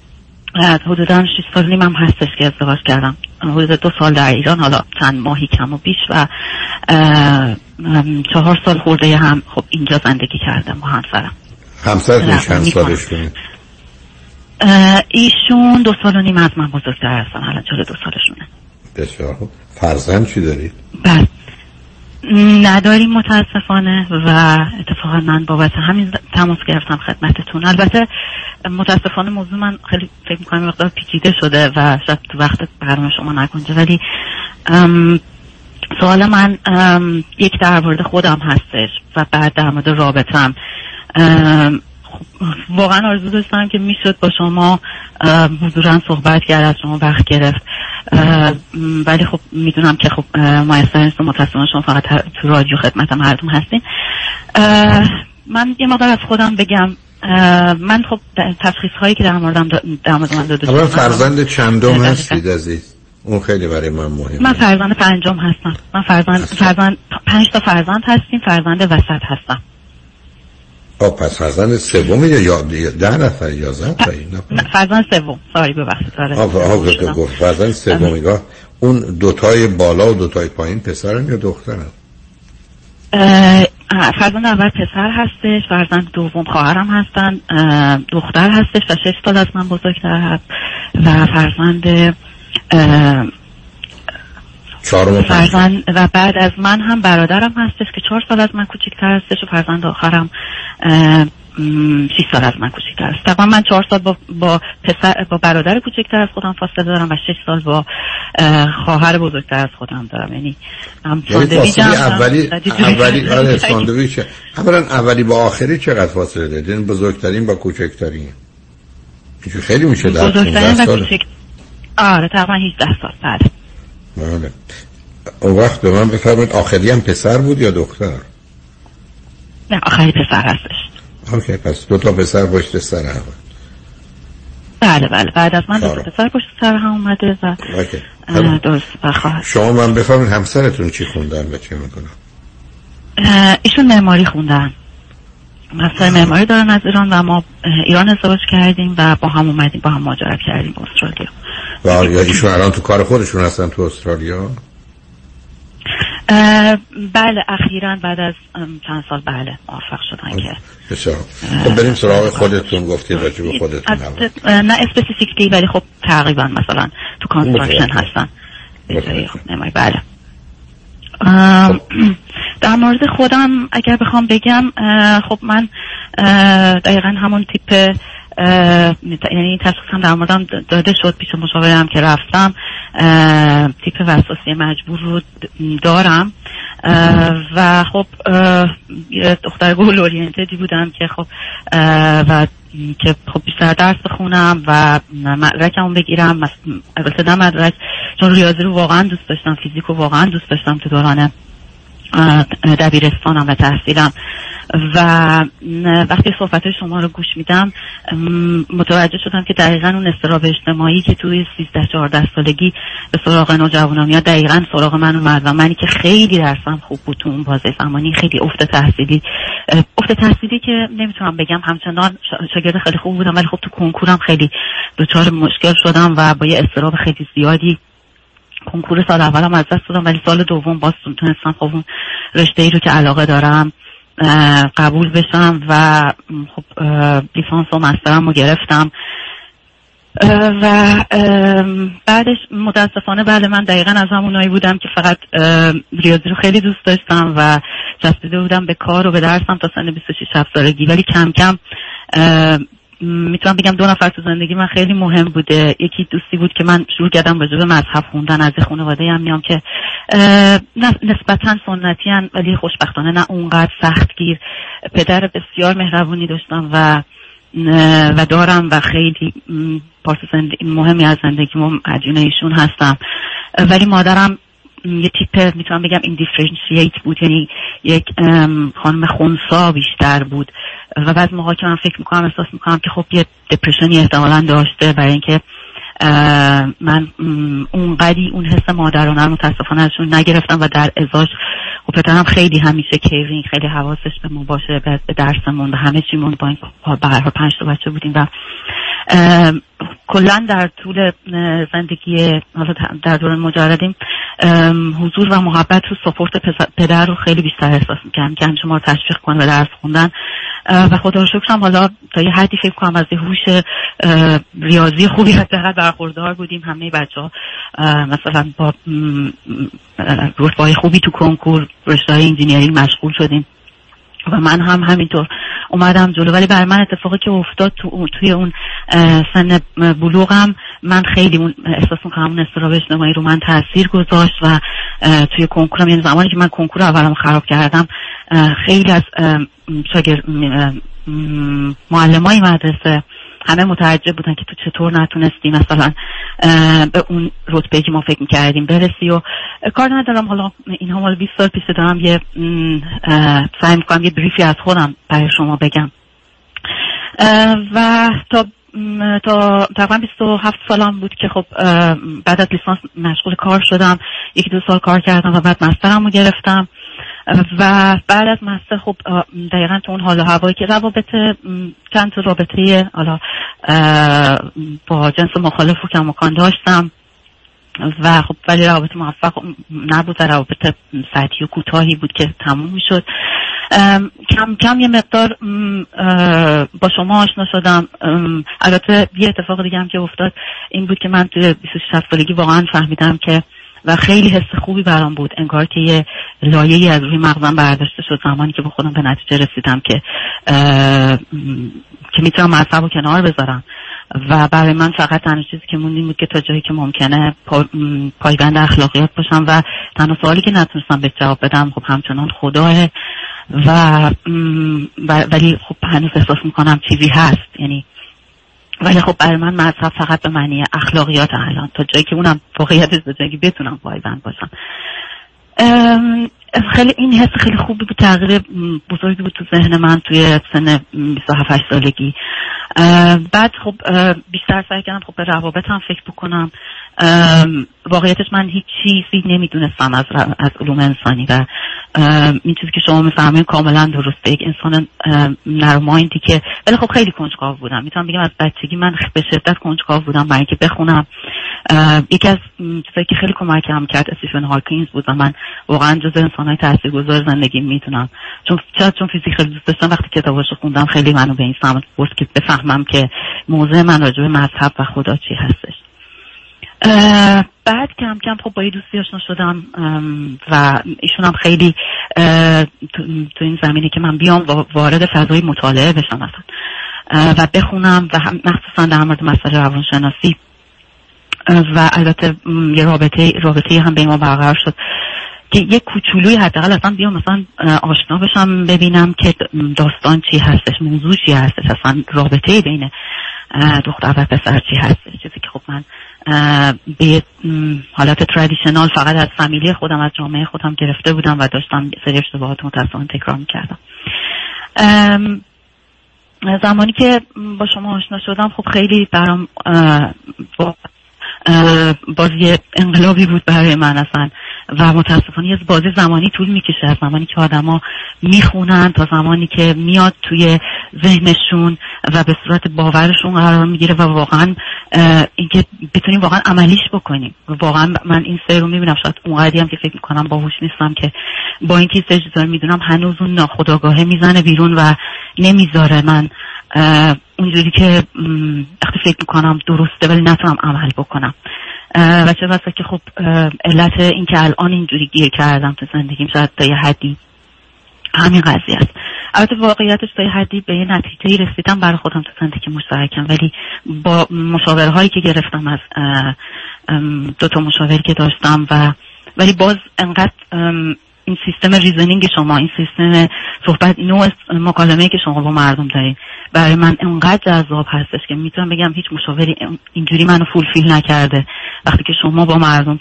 حدودا 6 سال نیم هم هستش که ازدواج کردم. حدود دو سال در ایران حالا چند ماهی کم و بیش و چهار سال خورده هم خب اینجا زندگی کردم با همسرم. همسرتون چند سالش ایشون دو سال و نیم از من بزرگتر هستن الان چهار دو سالشونه. بسیار فرزند چی دارید؟ بله. نداریم متاسفانه و اتفاقا من بابت همین تماس گرفتم خدمتتون. البته متاسفانه موضوع من خیلی فکر می‌کنم مقدار پیچیده شده و شاید تو وقت برنامه شما نکنجه ولی سوال من یک در مورد خودم هستش و بعد در مورد رابطم. واقعا آرزو داشتم که می‌شد با شما حضورا صحبت کرد از شما وقت گرفت. ولی خب می‌دونم که خب مایستر نیست متاسفانه شما فقط تو رادیو خدمت مردم هستین. من یه مقدار از خودم بگم. من خب تشخیص هایی که در موردم در مورد من داده شده فرزند چندم هستید عزیز؟ اون خیلی برای من مهمه. من فرزند پنجم هستم. من فرزند فرزند پنج تا فرزند هستیم فرزند وسط هستم. آه پس فرزند سوم یا ده نفر یا نفر؟ فرزند سوم. ساری ببخشید. آره. آه گفت فرزند سوم اون دوتای بالا و دوتای پایین پسرن یا دخترن؟ فرزند اول پسر هستش فرزند دوم خواهرم هستن دختر هستش و شش سال از من بزرگتر هست و فرزند فرزند و بعد از من هم برادرم هستش که چهار سال از من کوچکتر هستش و فرزند آخرم 6 سال از من کوچکتر است تقریبا من چهار سال با, با پسر با برادر کوچکتر از خودم فاصله دارم و 6 سال با خواهر بزرگتر از خودم دارم. یعنی هم یعنی اولی اولی آره ساندویچ اولا اولی با آخری چقدر فاصله دارید بزرگترین با کوچکترین؟ خیلی میشه در بزرگترین و کوچک آره تقریبا 18 سال بعد. بله. اون وقت به من بفرمایید آخری هم پسر بود یا دختر؟ نه آخری پسر هستش. اوکی پس دو تا پسر پشت سر هم. بله بله. بعد از من دو تا پسر پشت سر هم اومده و درست شما من بفرمایید همسرتون چی خوندن و چه می‌کنن؟ ایشون معماری خوندن. مستر معماری دارن از ایران و ما ایران ازدواج کردیم و با هم اومدیم با هم ماجرت کردیم استرالیا. و یا ایشون الان تو کار خودشون هستن تو استرالیا؟ بله اخیرا بعد از چند سال بله موفق شدن که. بسیار خب بریم سراغ خودتون گفتید راجع به خودتون نه specifically ولی خب تقریبا مثلا تو construction هستن. بله. در مورد خودم اگر بخوام بگم خب من دقیقا همون تیپ یعنی تشخیصم در موردم داده شد پیش مشاورم که رفتم. تیپ وسواسی مجبور رو دارم. و خب دختر goal oriented ی بودم که خب و که خب بیشتر درس بخونم و مدرکمو بگیرم. البته نه مدرک چون ریاضی رو واقعا دوست داشتم فیزیک رو واقعا دوست داشتم تو دوران دبیرستانم و تحصیلم. و وقتی صحبت شما رو گوش میدم متوجه شدم که دقیقا اون استراب اجتماعی که توی 13 14 سالگی به سراغ نوجوانان میاد دقیقا سراغ من اومد و منی که خیلی درسم خوب بود تو اون بازه زمانی خیلی افت تحصیلی افت تحصیلی که نمی‌تونم بگم همچنان شاگرد خیلی خوب بودم ولی خب تو کنکورم خیلی دچار مشکل شدم و با یه استراب خیلی زیادی کنکور سال اولم از دست دادم ولی سال دوم باز تونستم خب اون رشته ای رو که علاقه دارم قبول بشم و خب لیسانس و مسترم رو گرفتم. و بعدش متاسفانه بله من دقیقا از همونایی بودم که فقط ریاضی رو خیلی دوست داشتم و چسبیده بودم به کار و به درسم تا سن 26 سالگی. ولی کم کم می‌تونم بگم دو نفر تو زندگی من خیلی مهم بوده. یکی دوستی بود که من شروع کردم به مذهب خوندن. از خانواده هم میام که نسبتا سنتی هن ولی خوشبختانه نه اونقدر سختگیر. پدر بسیار مهربونی داشتم و و دارم و خیلی زندگی مهمی از زندگی مدیون ایشون هستم. ولی مادرم یه تیپ می‌تونم بگم indifferent بود یعنی یک خانم خونسا بیشتر بود. و بعض موقع که من فکر می‌کنم احساس می‌کنم که خب یه depression ی احتمالا داشته برای اینکه من اون قدی اون حس مادرانه متاسفانه ازشون نگرفتم و در ازاش و پدرم خیلی همیشه caring خیلی حواسش به ما باشه به درسمون و همه چیمون با این به پنج تا بچه بودیم و کلا در طول زندگی حالا در دوران مجردیم حضور و محبت و support پدر رو خیلی بیشتر احساس می‌کنم که شما رو تشویق کنه به درس خوندن. و خدا رو شکرم حالا تا یه حدی فکر کنم از هوش ریاضی خوبی حداقل برخوردار بودیم. همه بچه ها مثلا با رتبه خوبی تو کنکور رشته engineering مشغول شدیم. و من هم همینطور اومدم جلو. ولی بر من اتفاقی که افتاد تو توی اون سن بلوغم من خیلی اون احساس می‌کنم اون استراب اجتماعی رو من تاثیر گذاشت و توی کنکورم یعنی زمانی که من کنکور اولم خراب کردم خیلی از شاگر معلمای مدرسه همه متعجب بودن که تو چطور نتونستی مثلا به اون رتبه که ما فکر می‌کردیم برسی و کار ندارم. حالا این هم 20 سال پیش دارم یه سعی می‌کنم یه بریفی از خودم برای شما بگم. و تا تا تقریبا 27 سالم بود که خب بعد از لیسانس مشغول کار شدم. یکی دو سال کار کردم و بعد مسترم رو گرفتم. و بعد از مستر خب دقیقا تو اون حال و هوایی که روابط چند رابطه حالا با جنس مخالف و کمکان داشتم. و خب ولی روابط موفق نبود و روابط سطحی و کوتاهی بود که تموم می‌شد. کم کم یه مقدار با شما آشنا شدم. البته یه اتفاق دیگه هم که افتاد این بود که من توی 26 سالگی واقعا فهمیدم که و خیلی حس خوبی برام بود. انگار که یه لایه از روی مغزم برداشته شد زمانی که با خودم به نتیجه رسیدم که که می‌تونم مذهب رو کنار بذارم. و برای من فقط تنها چیزی که موندی بود که تا جایی که ممکنه پایبند اخلاقیات باشم و تنها سوالی که نتونستم به جواب بدم خب همچنان خداه. و ولی خب هنوز احساس می‌کنم چیزی هست. یعنی ولی خب برای من مذهب فقط به معنی اخلاقیات الان. تا جایی که اونم واقعیت که بتونم پایبند باشم. خیلی این حس خیلی خوبی بود تغییر بزرگی بود تو ذهن من توی سن 27 سالگی. بعد خب بیشتر سعی کردم خب به روابطم فکر بکنم. واقعیتش من هیچ چیزی نمی‌دونستم از, از علوم انسانی و این چیزی که شما می‌فهمین کاملا درسته. یک انسان نرمایندی که ولی خب خیلی کنجکاو بودم. می‌تونم بگم از بچگی من به شدت کنجکاو بودم برای اینکه بخونم. یکی از چیزایی که خیلی کمکم کرد استیفن هاکینز بود و من واقعا جز انسانهای تاثیرگذار زندگی می‌تونم چون چون فیزیک خیلی دوست داشتم. وقتی کتاباش خوندم خیلی منو به این سمت برد که بفهمم که موضوع من راجع به مذهب و خدا چی هستش. بعد کم کم خب با یه دوستی آشنا شدم و ایشون هم خیلی تو این زمینه که من بیام وارد فضای مطالعه بشم مثلا و بخونم و مخصوصا در مورد مسئله روانشناسی. و البته یه رابطه رابطه هم به ما برقرار شد که یه کوچولوی حداقل اصلا بیام مثلا آشنا بشم ببینم که داستان چی هستش موضوع چی هستش اصلا رابطه بین دختر و پسر چی هستش. چیزی که خب من به حالت ترادیشنال فقط از فامیلی خودم از جامعه خودم گرفته بودم و داشتم سری اشتباهات متاسفانه تکرار می‌کردم. زمانی که با شما آشنا شدم خب خیلی برام بازی انقلابی بود برای من اصلا. و متاسفانه از بازی زمانی طول می‌کشه از زمانی که آدما می‌خونن تا زمانی که میاد توی ذهنشون و به صورت باورشون قرار می‌گیره و واقعا اینکه بتونیم واقعا عملیش بکنیم. واقعا من این سر رو می‌بینم شاید اونقدی هم که فکر می‌کنم باهوش نیستم که با اینکه سجدار می‌دونم هنوز اون ناخداگاهه می‌زنه بیرون و نمی‌ذاره. من اونجوری که وقتی فکر می‌کنم درسته ولی نتونم عمل بکنم. و چه بسا که خب علت این که الان اینجوری گیر کردم تو زندگیم شاید تا یه حدی همین قضیه است. البته واقعیتش تا یه حدی به یه نتیجه رسیدم برای خودم تو زندگی مشترکم. ولی با مشاورهایی که گرفتم از دو تا مشاوری که داشتم و ولی باز انقدر این سیستم reasoning شما این سیستم صحبت نوع مکالمه که شما با مردم دارین برای من انقدر جذاب هستش که می‌تونم بگم هیچ مشاوری اینجوری منو fulfill نکرده. وقتی که شما با مردم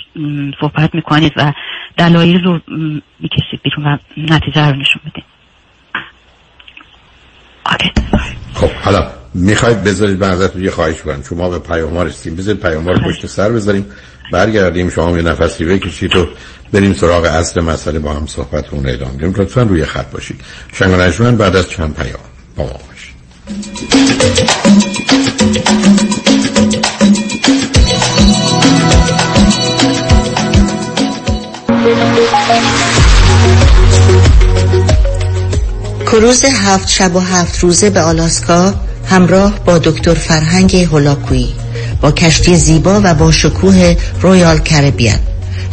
صحبت می‌کنید و دلایل رو می‌کشید بیرون و نتیجه رو نشون بدید خب حالا می‌خواید بذارید من ازتون یه خواهش کنم. شما به پیام رسیدیم. بذارید پیام رو پشت سر بذاریم. برگردیم. شما یه نفسی بکشید و بریم سراغ اصل مسئله با هم صحبت رو ادامه بدیم لطفا روی خط باشید. شنگ بعد از چند پیام با ما باشید. کروز هفت شب و هفت روزه به آلاسکا همراه با دکتر فرهنگ هولاکویی با کشتی زیبا و با شکوه رویال کربیان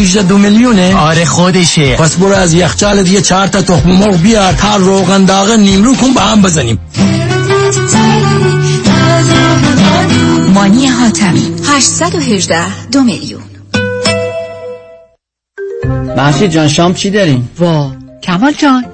18 دو میلیونه؟ آره خودشه. پس برو از یخچال یه چهار تا تخم مرغ بیار. تا روغن داغ نیمرو کن به هم بزنیم. مانی حاتمی 818 دو میلیون. محشید جان شام چی داریم؟ وا کمال جان.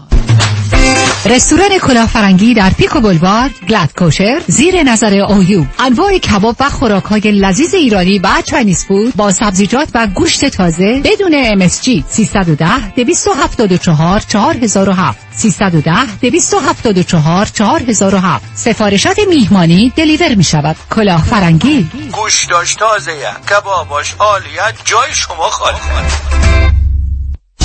رستوران کلاه فرنگی در پیکو بلوارد glatt kosher زیر نظر اویو. انواع کباب و خوراک های لذیذ ایرانی و Chinese food با سبزیجات و گوشت تازه بدون MSG 310 274 4007 310 274 4007 سفارشات میهمانی deliver می شود کلاه فرنگی گوش داشت تازه کباباش عالیت جای شما خالی.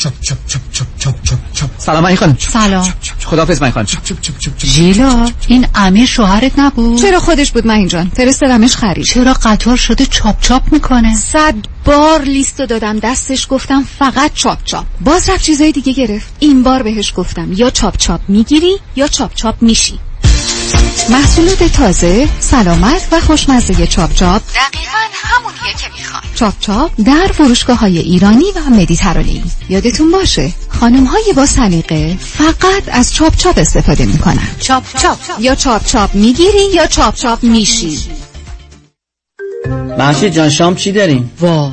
چپ چپ چپ چپ چپ چپ چپ سلام این خانم سلام خداحافظ من خانم ژیلا این امیر شوهرت نبود چرا خودش بود من جان فرستادمش خرید چرا قطار شده چاپ چاپ می‌کنه صد بار لیستو دادم دستش گفتم فقط چاپ چاپ باز رفت چیزای دیگه گرفت این بار بهش گفتم یا چاپ چاپ می‌گیری یا چاپ چاپ میشی محصولات تازه، سلامت و خوشمزه چاپ چاپ. دقیقا همونیه که می‌خوام چاپ چاپ در فروشگاه های ایرانی و مدیترانه‌ای. یادتون باشه خانم های با سلیقه فقط از چاپ چاپ استفاده می‌کنن. چاپ چاپ. یا چاپ چاپ می‌گیری یا چاپ چاپ میشی. محشید جان شام چی داریم؟ وا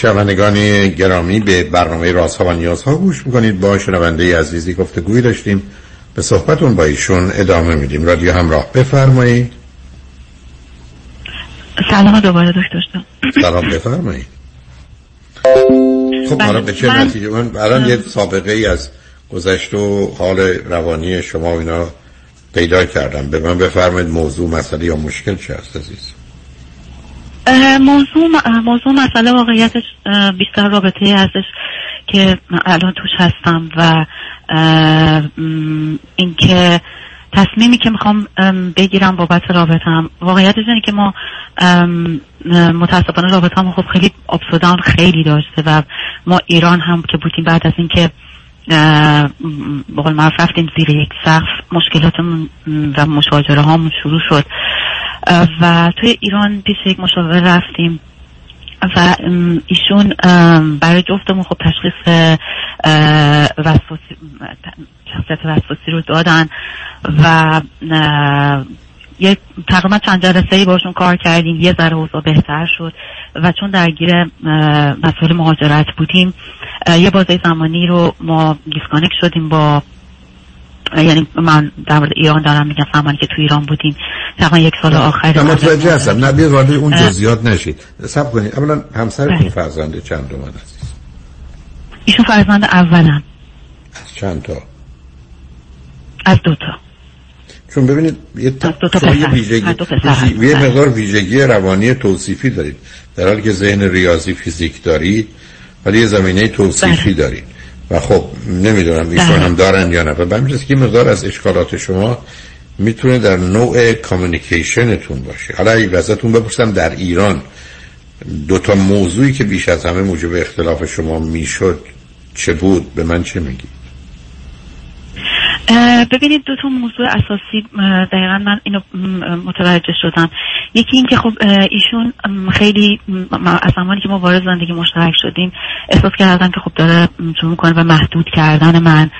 شنوندگان گرامی به برنامه رازها و نیازها گوش می‌کنید. با شنونده عزیزی گفتگوی داشتیم. به صحبتون با ایشون ادامه میدیم. رادیو همراه بفرمایید. سلام دوباره دکتر سلام بفرمایید. خب حالا به چه من- نتیجه؟ من الان یه سابقه ای از گذشت و حال روانی شما و اینا پیدا کردم. به من بفرمایید موضوع مسئله یا مشکل چه هست عزیز؟ موضوع موضوع مسئله واقعیتش بیشتر رابطه ای هستش که الان توش هستم و اینکه تصمیمی که می‌خوام ام، بگیرم بابت رابطم. واقعیتش اینه که ما متاسفانه رابطه خب خیلی اپسودان خیلی داشته و ما ایران هم که بودیم بعد از اینکه به قول معروف رفتیم زیر یک سقف مشکلاتمون و مشاجره هامون شروع شد. و توی ایران پیش یک مشاور رفتیم و ایشون برای جفتمون خب تشخیص شخصیت وسواسی رو دادن و یه تقریبا چند جلسه ای باشون کار کردیم. یه ذره اوضاع بهتر شد و چون درگیر مسائل مهاجرت بودیم یه بازه زمانی رو ما دیسکانک شدیم با یعنی من در مورد ایران دارم میگم زمانی که تو ایران بودیم تقریبا یک سال آخر متوجه هستم. نه بیاد وارد اون جزئیات نشید. سب کنید. اولا همسرتون بله. فرزند چند دوم هست ایشون فرزند اولم. از چند تا؟ از دو تا. چون ببینید یه تا یه ویژگی یه مقدار ویژگی روانی توصیفی دارید. در حالی که ذهن ریاضی فیزیک دارید ولی یه زمینه توصیفی بله. دارید. و خب نمی‌دونم ایشون بله. هم دارن یا نه. و به که مقدار از اشکالات شما می‌تونه در نوع کامیونیکیشنتون باشه. حالا ای ازتون بپرسم در ایران دو تا موضوعی که بیش از همه موجب اختلاف شما می‌شد چه بود؟ به من چه میگی ببینید دو تا موضوع اساسی دقیقا من اینو متوجه شدم. یکی این که خب ایشون خیلی از زمانی که ما وارد زندگی مشترک شدیم احساس کردن که خب داره شروع می‌کنه به محدود کردن من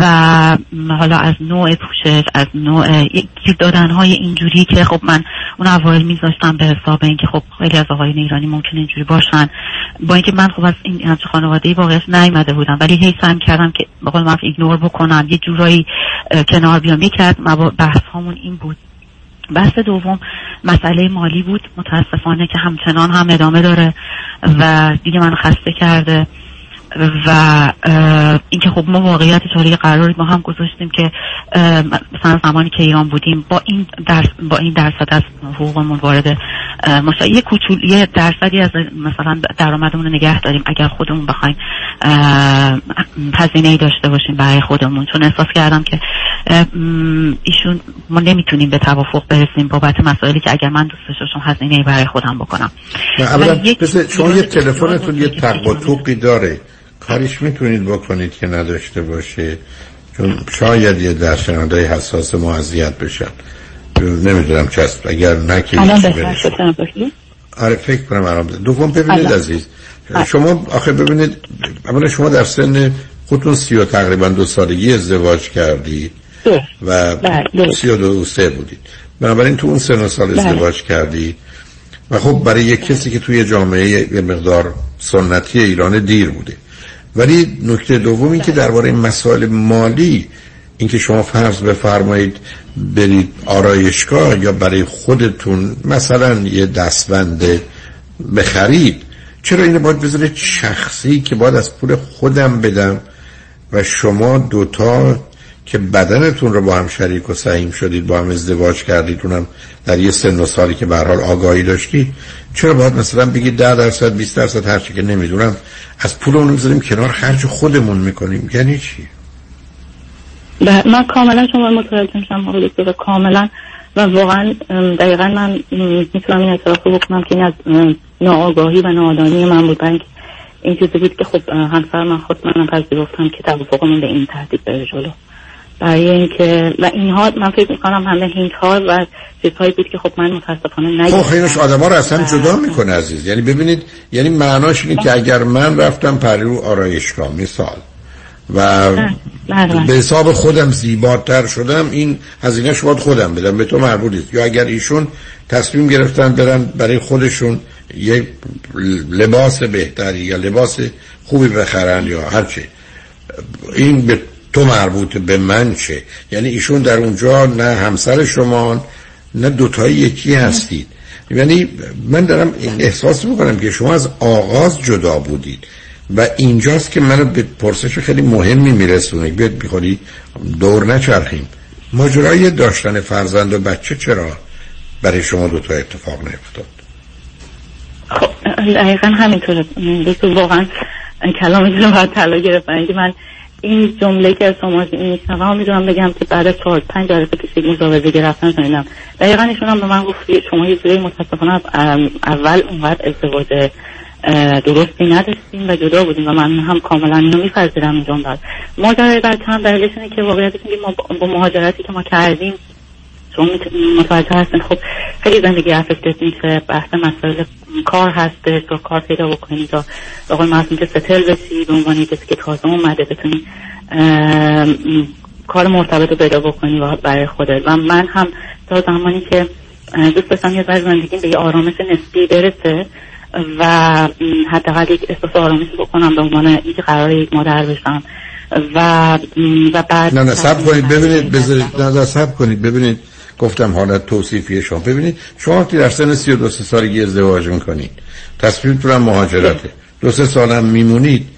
و حالا از نوع پوشش از نوع گیر دادن های اینجوری که خب من اون اوایل میذاشتم به حساب اینکه خب خیلی از آقایان ایرانی ممکنه اینجوری باشن. با اینکه من خب از این همچه خانواده واقعیت نیامده بودم ولی هی سعی کردم که بقول من ایگنور بکنم یه جورایی کنار بیام. یکی از بحث هامون این بود. بحث دوم مسئله مالی بود. متاسفانه که همچنان هم ادامه داره و دیگه من خسته کرده. و اینکه خب ما واقعیت حالا قراری ما هم گذاشتیم که مثلا زمانی که ایران بودیم با این درس با این درصد از حقوقمون وارد مثلا یه کوچول یه درصدی از مثلا درآمدمون نگه داریم اگر خودمون بخوایم هزینه ای داشته باشیم برای خودمون. چون احساس کردم که ایشون ما نمی‌تونیم به توافق برسیم بابت مسائلی که اگر من دوست داشتم هزینه ای برای خودم بکنم. شما یه تلفنتون یه تق داره. کاریش می‌تونید بکنید که نداشته باشه چون شاید یه در شناده حساس ما اذیت بشن. نمی‌دونم چست اگر نکیش آره فکر کنم آرام دوم ببینید عزیز. شما آخه ببینید اولا شما در سن خودتون سی و تقریبا دو سالگی ازدواج کردی و بله، سی و دو سه بودید. بنابراین تو اون سن و سال بله. ازدواج کردی و خب برای یک کسی که توی جامعه یه مقدار سنتی ایران دیر بوده. ولی نکته دوم این که درباره مسائل مالی اینکه شما فرض بفرمایید برید آرایشگاه یا برای خودتون مثلا یه دستبند بخرید چرا اینو باید بذارید شخصی که باید از پول خودم بدم و شما دوتا که بدنتون رو با هم شریک و سعیم شدید با هم ازدواج کردید اونم در یه سن و سالی که به حال آگاهی داشتید. چرا باید مثلا بگید 10 درصد 20 درصد هر که نمی‌دونم از پول اون کنار خرج خودمون می‌کنیم؟ یعنی چی؟ من کاملا شما متوجه میشم و کاملا و واقعا دقیقا من می‌تونم این اعتراف رو بکنم که این از ناآگاهی و نادانی من بود. برای این چیزی بود که خب همسر من خود من پذیرفتم که توافقمون به این تهدید بره جلو. برای اینکه و اینها من فکر می‌کنم همه هینت ها و چیزهایی بود که خب من متاسفانه نگیدم خب اینش آدم ها رو اصلا جدا می‌کنه عزیز. یعنی ببینید یعنی معناش اینه که اگر من رفتم پریرو آرایشگاه مثال. و به حساب خودم زیباتر شدم این هزینه باید خودم بدم. به تو مربوط است یا اگر ایشون تصمیم گرفتن برن برای خودشون یک لباس بهتری یا لباس خوبی بخرن یا هرچی. این به تو مربوط به من چه یعنی ایشون در اونجا نه همسر شما نه دوتایی یکی هستید. یعنی من دارم احساس می‌کنم که شما از آغاز جدا بودید و اینجاست که منو به پرسش خیلی مهمی میرسونه. بیاد می‌خوری دور نچرخیم. ماجرای داشتن فرزند و بچه چرا برای شما دوتا اتفاق نیفتاد؟ خب دقیقا همینطوره. واقعا کلام رو باید طلا گرفت. من این جمله که از شما میشنوم می‌دونم بگم که بعد از چهار پنج جلسه که یک مزاوزه گرفتن شنیدم. دقیقا ایشون هم به من گفت شما یه جوری متاسفانه اول اونقدر ازدواج درستی نداشتیم و جدا بودیم و من هم کاملا اینو میپذیرم این جمله ماجرای بچه هم دلیلش اینه که واقعیت که ما با مهاجرتی که ما کردیم شما متوجه هستین خب خیلی زندگی افکتت میشه بحث مسائل کار هستش تا کار پیدا بکنید تا به قول که ستل بشی به عنوان کسی که تازه اومده بتونی کار مرتبط رو پیدا بکنی برای خودت. و من هم تا زمانی که دوست داشتم یه ذره زندگی به یه آرامش نسبی برسه و حداقل یک احساس آرامش بکنم به عنوان اینکه قرار یک مادر بشم. و و بعد نه نه سب کنید ببینید بذارید نه نه سب کنید ببینید. گفتم حالت توصیفی شما. ببینید شما وقتی در سن 32 سالگی ازدواج می‌کنید تصمیمتون هم مهاجرته دو سه سالم میمونید.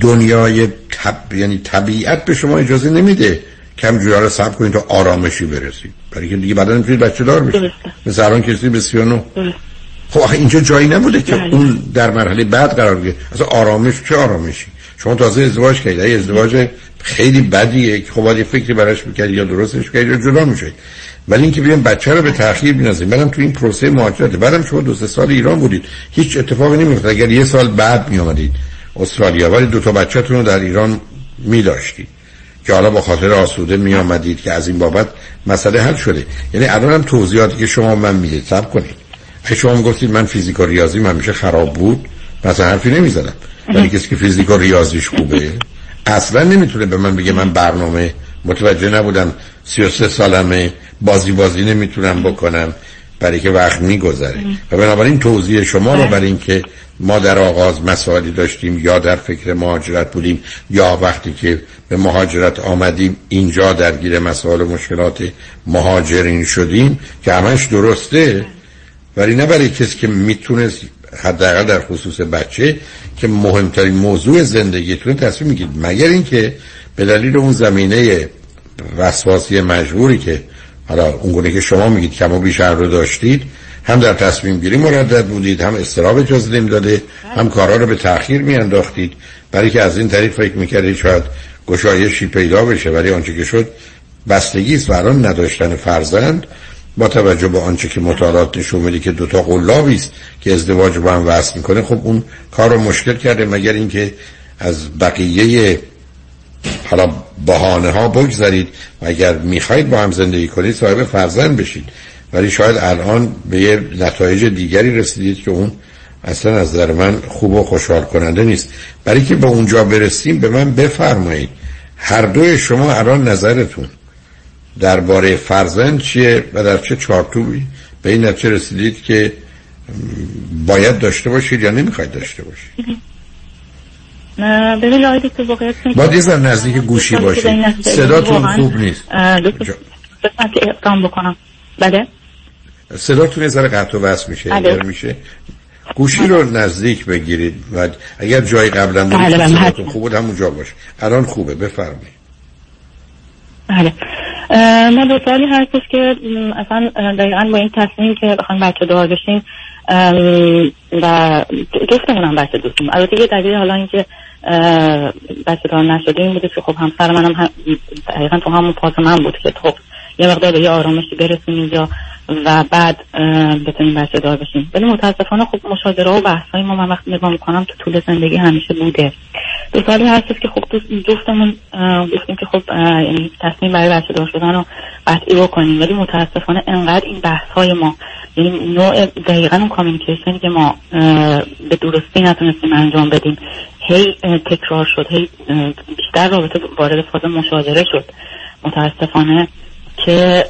دنیای طب... یعنی طبیعت به شما اجازه نمیده. کم جویا رو سب کنید تا آرامشی برسید. برای که دیگه بعدا نمی‌تونید بچه دار بشید. مثل الان کسی به 39 خب آخه اینجا جایی نبوده که اون در مرحله بعد قرار بگیره. اصلا آرامش چه آرامشی؟ شما تازه ازدواج کردید ازدواج خیلی بدیه که خب یه فکری براش بکنید یا درستش کنید یا جدا میشه ولی اینکه بیان بچه رو به تاخیر بنازیم بعدم تو این پروسه مهاجرت بعدم شما دو سه سال ایران بودید. هیچ اتفاقی نمیفته اگر یه سال بعد می آمدید استرالیا. ولی دو تا بچه‌تون رو در ایران می داشتید که حالا با خاطر آسوده می آمدید که از این بابت مسئله حل شده. یعنی الان هم توضیحاتی که شما من می‌دید صبر کنید. اگه شما گفتید من فیزیک و ریاضی میشه خراب بود مثلا حرفی نمی‌زدم ولی کسی که فیزیک و ریاضیش خوبه اصلا نمی‌تونه به من بگه من برنامه متوجه نبودم. 33 سالمه بازی بازی نمی‌تونم بکنم. برای که وقت میگذره. و بنابراین توضیح شما رو برای اینکه ما در آغاز مسائلی داشتیم یا در فکر مهاجرت بودیم یا وقتی که به مهاجرت آمدیم اینجا درگیر مسائل و مشکلات مهاجرین شدیم که همش درسته. ولی نه برای کسی که می‌تونست حداقل در خصوص بچه که مهمترین موضوع زندگیتون تصمیم میگید مگر اینکه به دلیل اون زمینه وسواسی مجبوری که حالا اونگونه که شما میگید کم و بیشتر رو داشتید هم در تصمیم گیری مردد بودید هم استراب اجازه داده هم کارها رو به تاخیر میانداختید برای که از این طریق فکر می‌کردید شاید گشایشی پیدا بشه ولی آنچه که شد بستگی است و الان نداشتن فرزند با توجه به آنچه که مطالعات نشون میده که دوتا قلابی است که ازدواج با هم وصل می‌کنه خب اون کار رو مشکل کرده مگر اینکه از بقیه حالا بهانه ها بگذارید و اگر می‌خواید با هم زندگی کنید صاحب فرزند بشید. ولی شاید الان به یه نتایج دیگری رسیدید که اون اصلا از نظر من خوب و خوشحال کننده نیست. برای که به اونجا برسیم به من بفرمایید. هر دوی شما الان نظرتون. درباره فرزند چیه و در چه چارتوبی به این نتیجه رسیدید که باید داشته باشید یا نمی‌خواید داشته باشید؟ ببین آقای دکتر واقعیت باید یه نزدیک گوشی باشید. صداتون خوب نیست. اقدام بکنم. بله؟ صداتون یه ذره قطع و وصل میشه بله. میشه. گوشی رو نزدیک بگیرید و اگر جای قبلا بود بله صداتون خوب بود همون جا باشه الان خوبه بفرمایید. بله. ما دو سالی هستش که اصلا دقیقا با این تصمیم که بخوایم بچه دار بشیم و جفتمون هم بچه دوستیم. البته یه دلیل حالا اینکه بچه دار نشده این بوده که خب همسر منم هم دقیقا تو همون پاس من بود که خب یه مقدار به یه آرامشی برسیم اینجا و بعد بتونیم بچه بشیم. ولی متاسفانه خب مشاجره و بحث های ما من وقتی نگاه می‌کنم تو طول زندگی همیشه بوده. دو سالی هستش که خب جفتمون گفتیم که خب یعنی تصمیم برای بچه دار شدن رو قطعی بکنیم. ولی متاسفانه انقدر این بحث های ما یعنی نوع دقیقا اون کامیونیکیشنی که ما به درستی نتونستیم انجام بدیم هی تکرار شد هی بیشتر رابطه وارد فاز مشاجره شد. متاسفانه که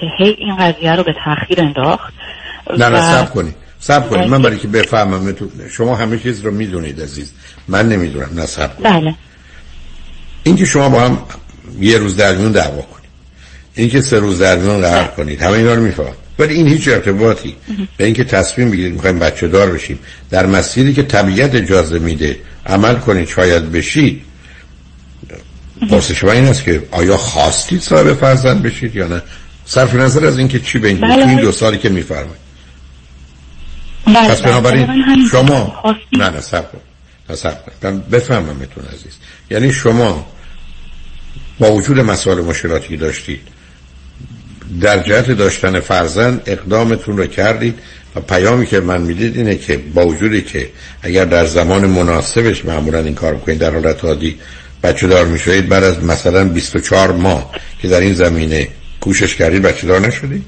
که هی این قضیه رو به تاخیر انداخت نه نه سب کنید سب کنید من برای که بفهمم شما همه چیز رو می‌دونید عزیز. من نمی‌دونم نه سب کنید بله. اینکه شما با هم یه روز در میون دعوا کنید. اینکه سه روز در میون قرار کنید. همه اینا رو میفهم ولی این هیچ ارتباطی به اینکه تصمیم بگیرید می‌خوایم بچه دار بشیم. در مسیری که طبیعت اجازه میده عمل کنید شاید بشید پرسش این است که آیا خواستید صاحب فرزند بشید یا نه؟ صرف نظر از اینکه چی بین بله این دو سالی که میفرمایید. بله پس بنابراین شما نه نه سب کن. بفهمم میتون عزیز. یعنی شما با وجود مسائل مشکلاتی که داشتید در جهت داشتن فرزند اقدامتون رو کردید و پیامی که من می‌دید اینه که با وجودی که اگر در زمان مناسبش معمولا این کار بکنید در حالت عادی بچه دار می‌شوید بعد از مثلا 24 ماه که در این زمینه کوشش کردید بچه دار نشدید؟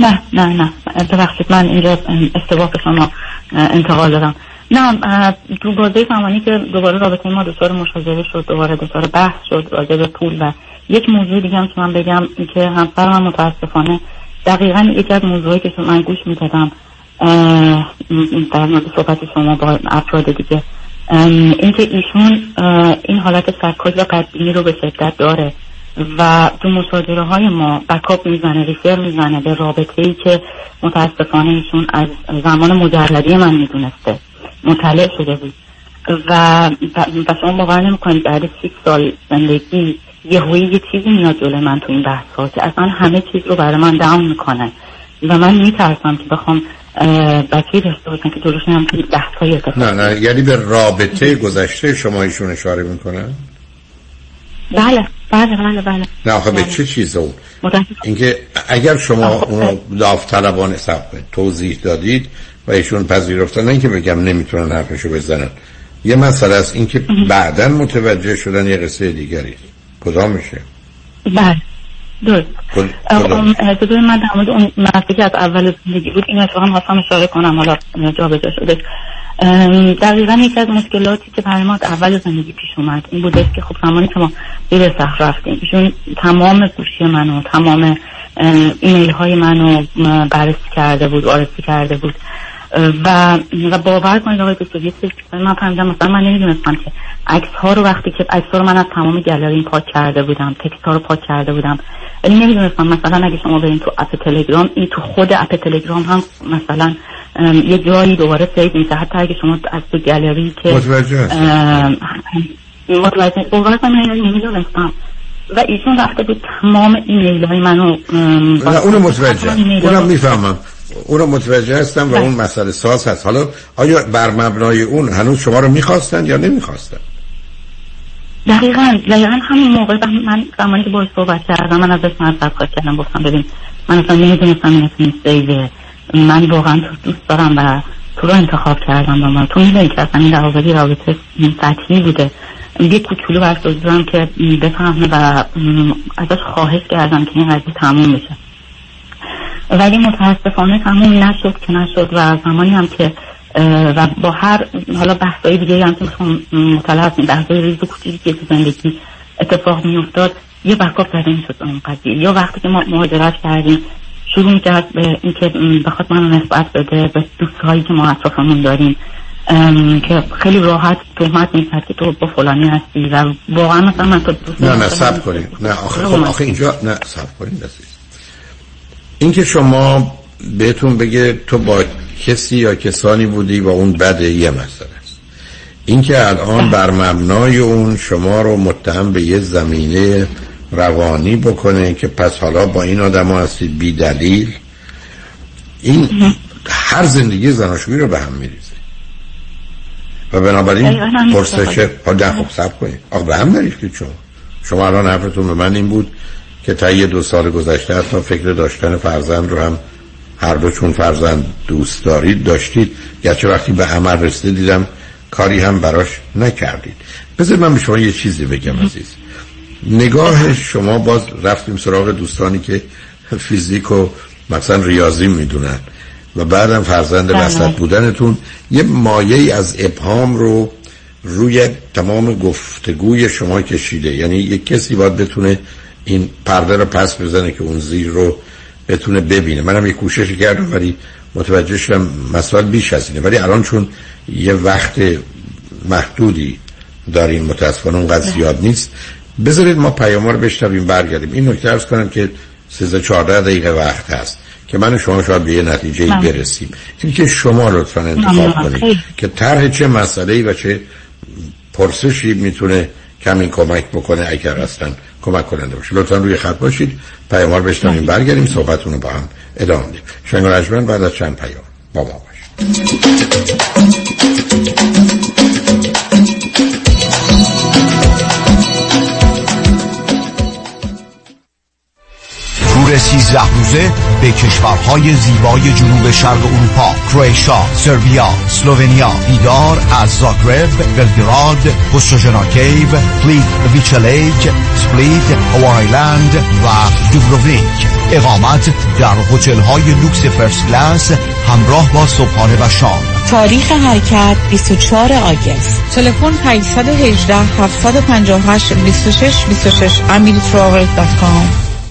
نه نه نه ببخشید من اینجا استباق شما انتقال دادم نه تو بازه زمانی که دوباره رابطه ما دوستار مشاجره شد دوباره دوستار بحث شد راجع به پول و یک موضوع دیگه هم که من بگم که همسر من متاسفانه دقیقا یکی از موضوعی که من گوش می‌دادم در مورد صحبت شما با افراد دیگه اینکه ایشون این حالت سرکوز و بدبینی رو به شدت داره و تو مصادره های ما بکاپ می‌زنه ریفر می‌زنه به رابطه ای که متاسفانه ایشون از زمان مجردی من می‌دونسته مطلع شده بود. و و شما باور نمی‌کنید بعد 6 سال زندگی یه یه چیزی میاد جلو من تو این بحث ها که اصلا همه چیز رو برای من داون می‌کنه. و من میترسم که بخوام داشته باشم که جلوش هم بحث های نه نه یعنی به رابطه گذشته شما ایشون اشاره می‌کنن؟ بله بله بله بله. نه آخه به چه چیز اون؟ اینکه اگر شما اونو داوطلبانه توضیح دادید و ایشون پذیرفتن نه اینکه بگم نمی‌تونن حرفشو بزنن. یه مسئله است اینکه بعدا متوجه شدن یه قصه دیگری. کدام میشه؟ بله. درست. اجازه من در مورد اون که از اول زندگی بود این اتفاقا خواستم اشاره کنم حالا جا بجا شده دقیقا یکی از مشکلاتی که برای ما اول زندگی پیش اومد این بوده که خب زمانی که ما زیر سخت رفتیم ایشون تمام گوشی منو تمام ایمیل های منو بررسی کرده بود وارسی کرده بود. و و باور کنید آقای دکتر یه من فهمیدم مثلا من نمی‌دونستم که عکس ها رو وقتی که عکس ها رو من از تمام گالری پاک کرده بودم text ها رو پاک کرده بودم ولی نمی‌دونستم مثلا اگه شما برین تو app تلگرام این تو خود app تلگرام هم مثلا یه جایی دوباره save میشه. حتی اگه شما از تو گالری که متوجه متوجه باور کنید نمی‌دونستم. و ایشون رفته بود تمام ایمیل های منو اونو متوجه. اونم می‌فهمم. اونو متوجه هستم و اون مسئله ساز هست. حالا آیا بر مبنای اون هنوز شما رو می‌خواستن یا نمی‌خواستن دقیقا دقیقا همون موقع من زمانی که باش صحبت کردم من ازش معذرت خواهی کردم گفتم ببین من اصلا نمی‌دونستم این اسم سیوه. من واقعا تو دوست دارم و تو رو انتخاب کردم با من. تو می‌دونی که اصلا این رابطه رابطه سطحی بوده. یه کوچولو برش که بفهمه و ازش خواهش کردم که این قضیه تموم بشه. ولی متاسفانه تموم نشد که نشد و زمانی هم که و با هر حالا بحثای دیگه هم که می‌خوام مطلع هستیم بحثای ریز کوچیکی که تو زندگی اتفاق میافتاد یه بکاپ زده می‌شد اون قضیه. یا وقتی که ما مهاجرت کردیم شروع می‌کرد به اینکه بخواد منو نسبت بده به دوستهایی که ما اطرافمون داریم که خیلی راحت تهمت می‌کرد که تو با فلانی هستی و واقعا مثلا من تو دوست نه نه سب کنید. نه آخه, خب آخه اینجا نه سب کنید اینکه شما بهتون بگه تو با کسی یا کسانی بودی و اون بده یه مسئله است. اینکه الان بر مبنای اون شما رو متهم به یه زمینه روانی بکنه که پس حالا با این آدم ها هستید بی دلیل این هر زندگی زناشویی رو به هم میریزه. و بنابراین پرسش ها خب سب کنید. آخه به هم نریختید شما. شما الان حرفتون به من این بود. که تا یه دو سال گذشته حتی فکر داشتن فرزند رو هم هر دو چون فرزند دوست دارید داشتید. گرچه وقتی به عمل رسیده دیدم کاری هم براش نکردید. بذار من به شما یه چیزی بگم عزیز. نگاه شما باز رفتیم سراغ دوستانی که فیزیک و مثلا ریاضی می‌دونن و بعدم فرزند بله. وسط بودنتون. یه مایه از ابهام رو روی تمام گفتگوی شما کشیده. یعنی یه کسی باید بتونه این پرده رو پس بزنه که اون زیر رو بتونه ببینه. منم یه کوششی کردم ولی متوجه شدم مسائل بیش از اینه. ولی الان چون یه وقت محدودی داریم متاسفانه اونقدر زیاد نیست بذارید ما پیام رو بشنویم برگردیم. این نکته ارز کنم که 13 14 دقیقه وقت هست که من شما شاید به یه نتیجه ای. برسیم. این که شما لطفا انتخاب کنید که طرح چه مسئله و چه پرسشی می‌تونه کمی کمک بکنه اگر هستن کمک کننده باشه. لطفا روی خط باشید. پیامار بشنویم برگردیم صحبتونو با هم ادامه دیم شنگ بعد از چند پیام با ما باشید. تور 13 روزه به کشورهای زیبای جنوب شرق اروپا کرواتیا، سربیا، اسلوونیا دیدار از زاگرب، بلگراد، پوستوینا Cave، پلیتویچ Lake، سپلیت، هوار Island و دوبروونیک اقامت در هتل های لوکس first class همراه با صبحانه و شام. تاریخ حرکت 24 آگست. تلفن 518 758 26 26 amiritravel.com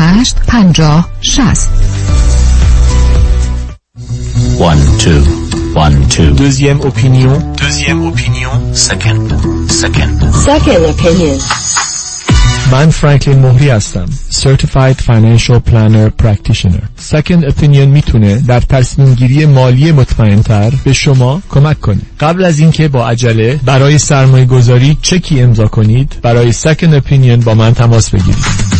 50 60 One, two, one, two. Deuxième opinion. Deuxième opinion. Second, second. Second opinion من فرانکلین مهری هستم Certified Financial Planner Practitioner Second Opinion می‌تونه در تصمیم گیری مالی مطمئنتر به شما کمک کنه قبل از اینکه با عجله برای سرمایه گذاری چکی امضا کنید برای Second Opinion با من تماس بگیرید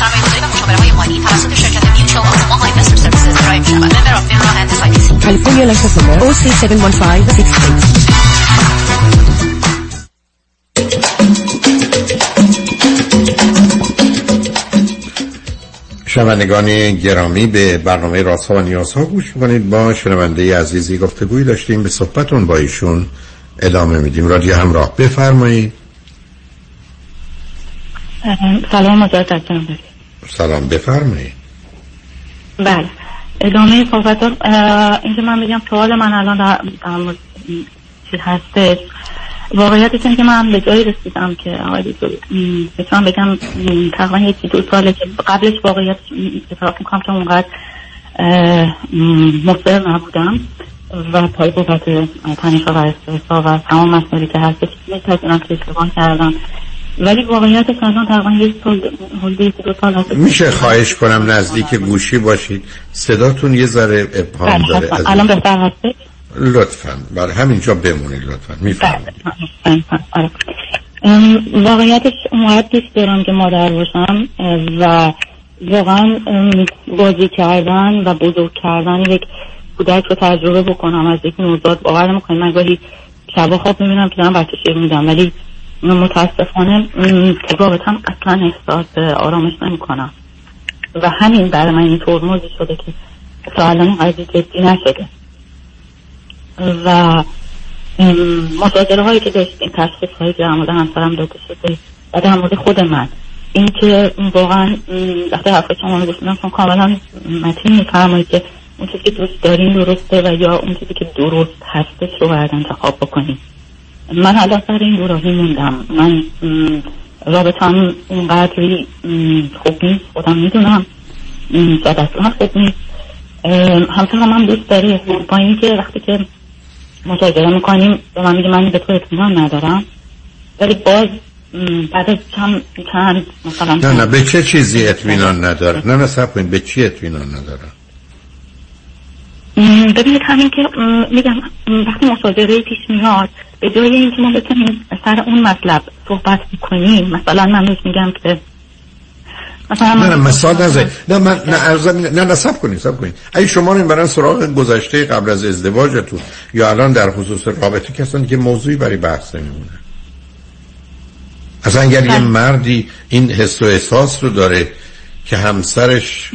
سرمایه‌گذاری و مشاوره های مالی توسط شرکت Mutual of Omaha Investor Services ارائه می‌شود. member of FINRA and S California license number OC71568. شنوندگان گرامی به برنامه راز و نیاز ها گوش می‌کنید با شنونده عزیزی گفتگوی داشتیم به صحبتمون با ایشون ادامه میدیم رادیو همراه بفرمایید سلام مجدد سلام بفرمایید. بله. ادامه صحبت اینکه من بگم سوال من الان در در مورد چی هستش واقعیتش اینه که من به جایی رسیدم که آقای دکتر بتونم بگم تقریبا یکی دو ساله که قبلش واقعیت اعتراف می‌کنم که اونقدر اه، م، مصر نبودم و پای بابت تنشا و استرسا و تمام مسائلی که هستش میپذیرم که اشتباه کردم. ولی واقعیتش الان تقریبا یک سال حدود دو سال هست. میشه خواهش کنم نزدیک گوشی باشید. صداتون یه ذره ابهام بله، داره الان بهتر هستش لطفا. برای همینجا بمونید لطفا. میفرمایید. آره. واقعیتش اونقدر دوست دارم که مادر باشم و واقعا بازی کردن و بزرگ کردن یک کودک رو تجربه بکنم. از یک نوزاد باور می‌کنم من گاهی شبا خواب می‌بینم که دارم بچه شیر میدم. ولی متاسفانه رابطم اصلا احساس آرامش نمی‌کنم. و همین برای من این ترمزی شده که تا الان قضیه جدی نشده. و مصادره هایی که داشتیم تشخیص هایی که در مورد همسرم داده شده و در مورد خود من این که واقعا وقتی حرف شما رو گفتم کاملا متین میفرمایید که اون چیزی که دوست دارین درسته و یا اون چیزی که درست هستش رو باید انتخاب بکنیم من الان سر این دوراهی موندم. من رابطم اونقدری خوب نیست. خودم می‌دونم. شاید اصلا خوب نیست. همسرم هم دوست داره با اینکه وقتی که مشاجره می‌کنیم به من میگه من به تو اطمینان ندارم. ولی باز بعد از چند چند مثلا نه نه به چه چیزی اطمینان نداره نه نه سب به چی اطمینان نداره ببینید همین که میگم وقتی مصادره پیش میاد به جای اینکه ما بتونیم سر اون مطلب صحبت کنیم مثلا من میگم که مثلا نه نه مثال نزد نه من نه ارزم نه نه سب کنید سب کنید. اگه شما رو برن سراغ گذشته قبل از ازدواجتون یا الان در خصوص رابطه کسانی که موضوعی برای بحث نمیمونه؟ اصلا اگر یه بله. مردی این حس و احساس رو داره که همسرش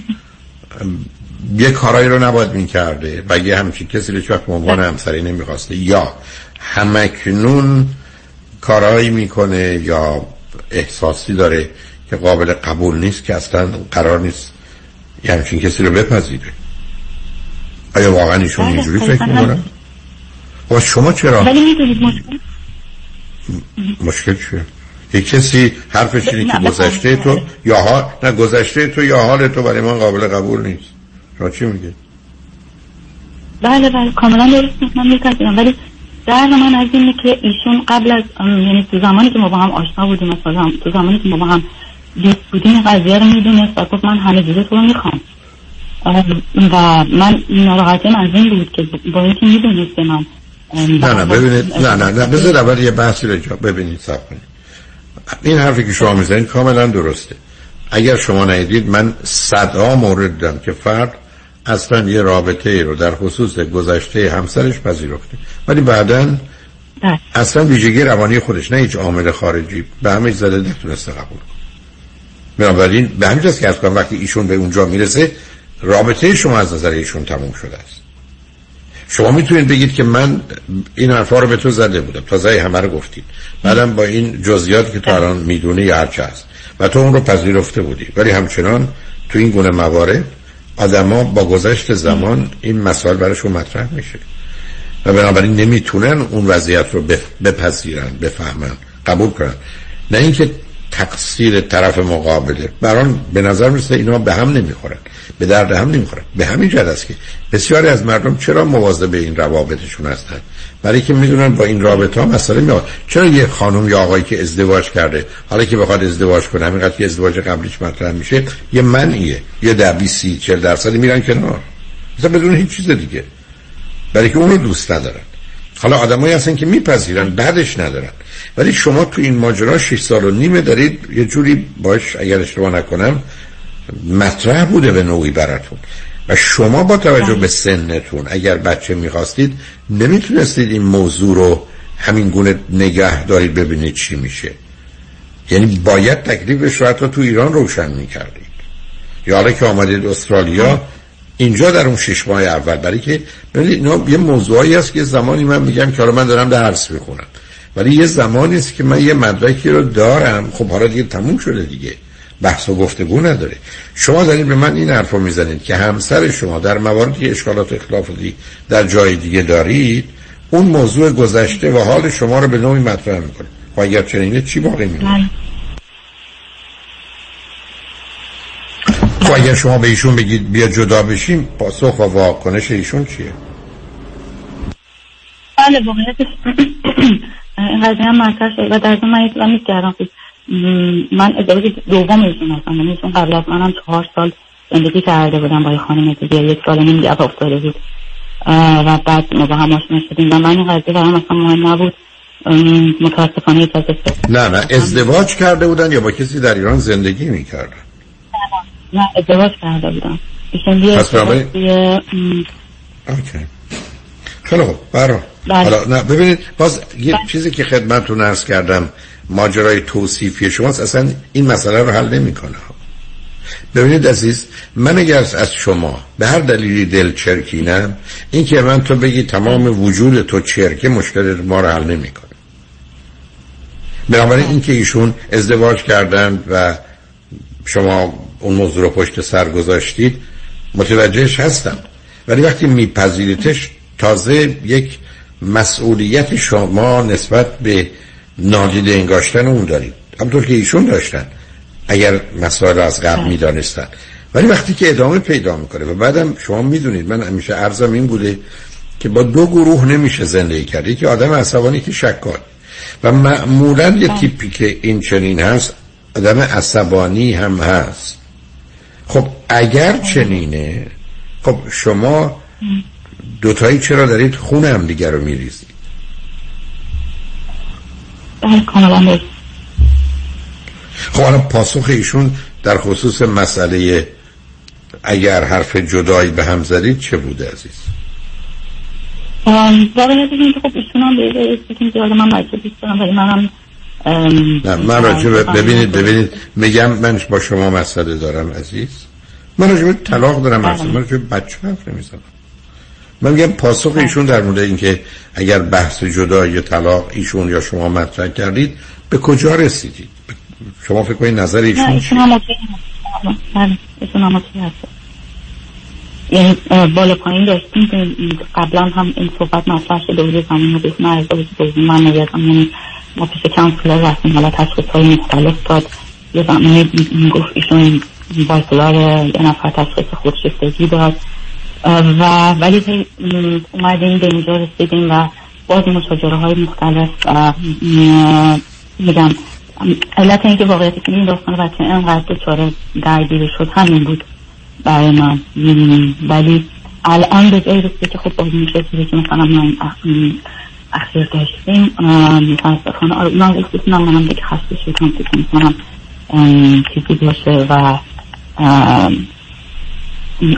یه کارایی رو نباید می‌کرده و یه همچین کسی رو چوک عنوان همسری نمی‌خواسته یا همکنون کارایی می‌کنه یا احساسی داره که قابل قبول نیست که اصلا قرار نیست یه همچین کسی رو بپذیره. آیا واقعا ایشون بله، اینجوری فکر می‌کنن؟ و شما چرا؟ ولی می‌دونید مشکل؟ مشکل چیه؟ یک کسی حرفش اینه که گذشته تو یا ها نه گذشته تو یا حال تو برای من قابل قبول نیست. شما چی میگه بله بله کاملا درست. من میپذیرم ولی در من از اینه که ایشون قبل از یعنی تو زمانی که ما با هم آشنا بودیم مثلا تو زمانی که ما با هم دوست بودیم قضیه رو می‌دونست و گفت من همه جوره تو رو می‌خوام. و من ناراحتیم از این بود که با اینکه می‌دونست من نه نه ببینید نه نه نه بذار اول یه بحثی رو جا ببینید سب کنید. این حرفی که شما می‌زنید کاملا درسته. اگر شما ندید من صدها مورد دارم که فرد اصلا یه رابطه ای رو در خصوص گذشته همسرش پذیرفته. ولی بعدا بله. اصلا ویژگی روانی خودش نه هیچ عامل خارجی. به همه زده نتونسته قبول بنابراین به همین که از وقتی ایشون به اونجا می‌رسه رابطه شما از نظر ایشون تموم شده است. شما می‌تونید بگید که من این حرفا رو به تو زده بودم. تازه همه رو گفتید. بعدم با این جزئیاتی که تو الان می‌دونی یا هرچه هست. و تو اون رو پذیرفته بودی. ولی همچنان تو این گونه موارد آدما با گذشت زمان این مسائل براشون مطرح میشه. و بنابراین نمی‌تونن اون وضعیت رو بپذیرن بفهمن قبول کنن. نه اینکه تقصیر طرف مقابله. بران به نظر می‌رسه اینا به هم نمی‌خورن. به درد هم نمی‌خورن. به همین جد است که بسیاری از مردم چرا مواظب به این روابطشون هستن؟ برای که می‌دونن با این رابطه ها مسئله میاد چرا یه خانم یا آقایی که ازدواج کرده حالا که بخواد ازدواج کنه همینقدر که ازدواج قبلیش مطرح میشه یه منیه یه ده بی سی چل درصدی میرن کنار. مثلا بدون هیچ چیز دیگه. برای که اونو دوست ندارن. حالا آدمایی هستن که میپذیرن بعدش ندارن. ولی شما تو این ماجرا 6 سال و نیمه دارید یه جوری باش اگر اشتباه نکنم مطرح بوده به نوعی براتون. و شما با توجه به سنتون اگر بچه می‌خواستید نمی‌تونستید این موضوع رو همین گونه نگه دارید ببینید چی میشه. یعنی باید تکلیفش رو حتی تو ایران روشن می‌کردید. یا حالا که آمدید استرالیا اینجا در اون شش ماه اول برای که ببینید اینا یه موضوعی هست که زمانی من میگم که حالا من دارم درس می‌خونم. ولی یه زمانی است که من یه مدرکی رو دارم. خب حالا دیگه تموم شده دیگه. بحث و گفتگو نداره. شما دارید به من این حرف رو می‌زنید که همسر شما در مواردی اشکالات اختلافاتی در جای دیگه دارید اون موضوع گذشته و حال شما رو به نوعی مطرح می‌کنه. و اگر چنینه چی باقی میمونه؟ خب اگر شما به ایشون بگید بیا جدا بشیم پاسخ و واکنش ایشون چیه؟ بله واقعیتش این قضیه هم مطرح شد و در من ایتلا کردم من ازدواج دوم ایشون هستم. یعنی ایشون قبل از منم چهار سال زندگی کرده بودم با خانم دیگه یک سال نیم گپ افتاده بود. و بعد ما با هم آشنا شدیم. و من این قضیه برام اصلا مهم نبود. متاسفانه نه نه ازدواج کرده بودن یا با کسی در ایران زندگی می‌کردن؟ نه ازدواج کرده بودن ایشون پس اوکی. خیلی خوب. برا بله. حالا نه ببینید باز یه بله. چیزی که خدمتتون عرض کردم. ماجرای توصیفی شماست. اصلا این مسئله رو حل نمی‌کنه. ببینید عزیز من اگر از شما به هر دلیلی دل چرکینم این که من تو بگی تمام وجود تو چرکه مشکل ما رو حل نمی‌کنه. بنابراین اینکه ایشون ازدواج کردند و شما اون موضوع رو پشت سر گذاشتید متوجهش هستم. ولی وقتی میپذیریتش تازه یک مسئولیت شما نسبت به نادیده انگاشتن اون دارید همطور که ایشون داشتن. اگر مسائل از قبل. می‌دانستن. ولی وقتی که ادامه پیدا می‌کنه و بعدم شما می‌دونید من همیشه ارزم این بوده که با دو گروه نمیشه زندگی کرد. که آدم عصبانی که شکار و معمولا یه بله. تیپی که این چنین هست آدم عصبانی هم هست. خب اگر بله. چنینه خب شما دوتایی چرا دارید خون هم دیگر رو میریزید؟ کاملا خب پاسخ ایشون در خصوص مسئله اگر حرف جدایی به هم زدید چه بوده عزیز؟ واقعیت که خب ایشون هم به من دارم ولی منم نه من راجع ببینید ببینید میگم من با شما مسئله دارم عزیز. من راجع طلاق دارم بله. من راجع بچه حرف نمی‌زنم. من میگم پاسخ بله. ایشون در مورد اینکه اگر بحث جدایی طلاق ایشون یا شما مطرح کردید به کجا رسیدید؟ شما فکر کنید نظر ایشون ایشون هم بله ایشون هم یعنی بالا پایین داشتیم که قبلا هم این صحبت مطرح شده بود زمین رو بهتون ارزا بود من نگردم. یعنی ما پیش کانسلر رفتیم. حالا تشخیص های مختلف داد. یه زمانی گفت ایشون بایپولار یه نفر تشخیص خودشفتگی داد. و ولی اومدیم به اینجا رسیدیم و باز مشاجره های مختلف میگم. علت اینکه واقعیتی که این داستان بچه اینقدر دچار درگیری شد همین بود برای من ولی الان به جایی رسیده که خب باز میشه که مثلا من اخیر داشتیم متاسفانه آره من گفتم منم دیگه خسته شدم که می‌کنم چیزی باشه و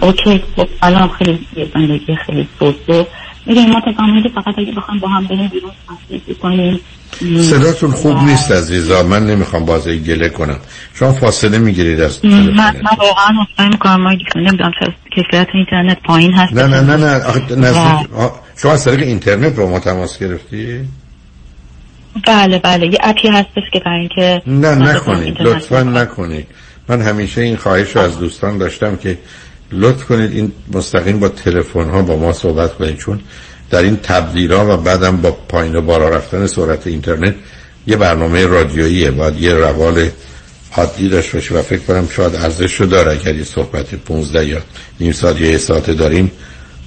اوکی. خب الان خیلی زندگی خیلی سوسه میگه ما تا فقط اگه بخوام با هم بریم بیرون کنیم صداتون خوب نیست عزیزا. من نمی‌خوام بازی گله کنم. شما فاصله می‌گیرید از من, من واقعا مطمئن می‌کنم. ما نمی‌دونم کیفیت اینترنت پایین هست. نه نه نه نه. نزدیک شما از طریق اینترنت با ما تماس گرفتی؟ بله بله. یه اپی هستش که برای اینکه نه نکنید. لطفا نکنید. من همیشه این خواهش رو از دوستان داشتم که لطف کنید. این مستقیم با تلفن ها با ما صحبت کنید چون در این تبدیل ها و بعدم با پایین و بالا رفتن سرعت اینترنت یه برنامه رادیوییه. باید یه روال عادی داشته باشه و فکر کنم شاید ارزش رو داره اگر یه صحبت 15 یا نیم ساعت یا یه ساعت داریم.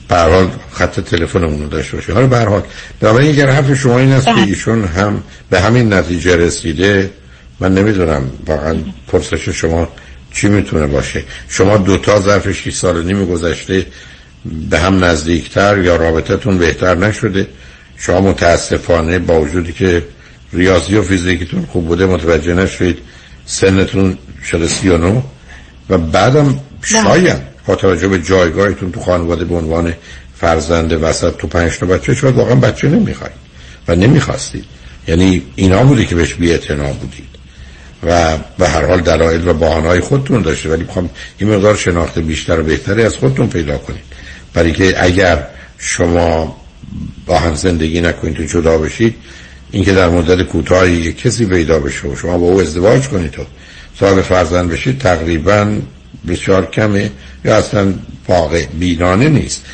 به خط تلفنمون رو داشته باشه حالا به حال بنابراین اگر حرف شما این است که بله. ایشون هم به همین نتیجه رسیده من نمی‌دونم واقعا پرسش شما چی می‌تونه باشه؟ شما دوتا ظرف 6 سال نیم گذشته به هم نزدیکتر یا رابطتون بهتر نشده؟ شما متاسفانه با وجودی که ریاضی و فیزیکتون خوب بوده متوجه نشدید سنتون شده سی و نو و بعدم شاید با توجه به جایگاهتون تو خانواده به عنوان فرزند وسط تو پنج تا بچه شاید واقعا بچه نمی‌خواید و نمی‌خواستید. یعنی اینا بودی که بهش بی بودید و به هر حال دلایل و بحانهای خودتون داشته. ولی می‌خوام این مقدار شناخت بیشتر و بهتری از خودتون پیدا کنید. برای که اگر شما با هم زندگی نکنید تو جدا بشید اینکه در مدت کوتاهی یک کسی پیدا بشه و شما با او ازدواج کنید و صاحب فرزند بشید تقریبا بسیار کمه یا اصلا واقع بینانه نیست.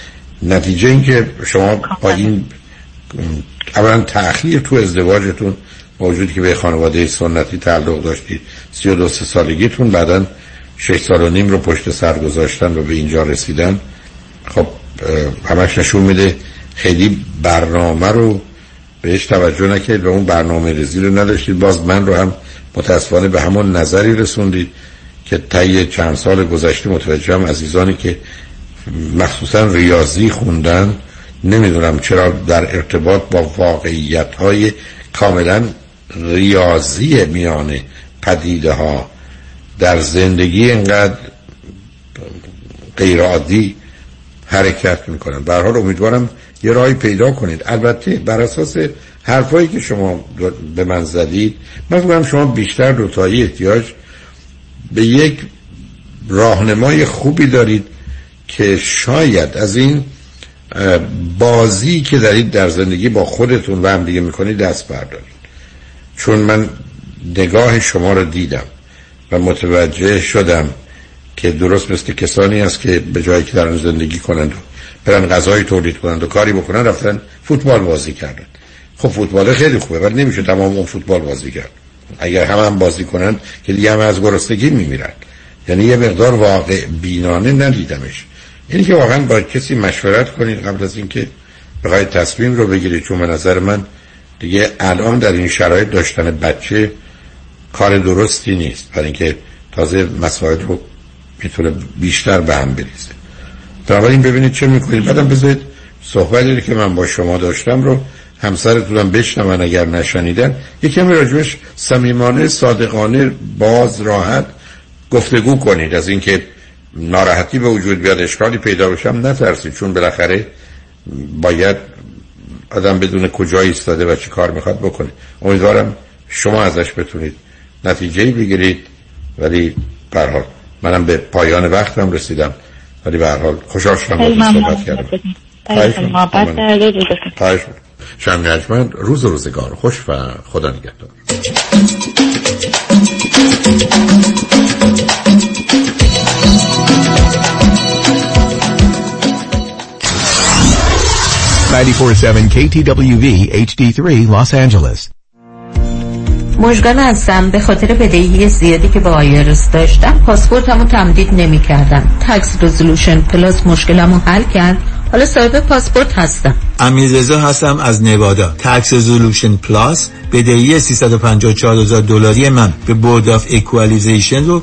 نتیجه اینکه شما با این اولا تأخیر تو ازدواجتون موجودی که به خانواده سنتی تعلق داشتید. سی و دو سالگیتون بعدا شش سال و نیم رو پشت سر گذاشتن و به اینجا رسیدن. خب همش نشون میده خیلی برنامه رو بهش توجه نکرد و اون برنامه رزی رو نداشتید. باز من رو هم متاسفانه به همون نظری رسوندید که طی چند سال گذشته متوجه هم عزیزانی که مخصوصا ریاضی خوندن نمی‌دونم چرا در ارتباط با واقعیت های کاملا ریاضی میانه پدیده ها در زندگی اینقدر غیرعادی حرکت می‌کنن. به حال امیدوارم یه راهی پیدا کنید. البته بر اساس حرفایی که شما به من زدید من فکرم شما بیشتر دوتایی احتیاج به یک راهنمای خوبی دارید که شاید از این بازی که دارید در زندگی با خودتون و هم دیگه می‌کنید دست بردارید. چون من نگاه شما رو دیدم و متوجه شدم که درست مثل کسانی است که به جایی که دارن زندگی کنند و برن غذای تولید کنند و کاری بکنن رفتن فوتبال بازی کردن. خب فوتبال خیلی خوبه ولی نمیشه تمام اون فوتبال بازی کرد. اگر هم هم بازی کنن که دیگه هم از گرسنگی میمیرن یعنی یه مقدار واقع بینانه ندیدمش. یعنی که واقعا با کسی مشورت کنید قبل از اینکه بخواید تصمیم رو بگیرید چون به نظر من دیگه الان در این شرایط داشتن بچه کار درستی نیست. برای اینکه تازه مسائل رو می‌تونه بیشتر به هم بریزه. بنابراین ببینید چه می‌کنید. بعدم بذارید صحبتی که من با شما داشتم رو همسرتونم بشنون اگر نشنیدن. یکمی راجبش صمیمانه صادقانه باز راحت گفتگو کنید. از اینکه ناراحتی به وجود بیاد اشکالی پیدا بشم نترسید. چون بالاخره باید آدم بدون کجا ایستاده و چی کار می‌خواد بکنه. امیدوارم شما ازش بتونید نتیجه بگیرید ولی حال منم به پایان وقتم رسیدم. ولی به هر حال خوشحال شدم با صحبت کردم. شم روز روزگار. خوش و خدا نگهدار. KTWV HD3 Los Angeles. مشگان هستم. به خاطر بدهی زیادی که با آیرس داشتم پاسپورتمو تمدید نمی کردم تکس رزولوشن پلاس مشکلمو حل کرد. حالا صاحب پاسپورت هستم. رضا هستم از نوادا. Tax Resolution Plus بدهی 354 دلاری من به Board of Equalization رو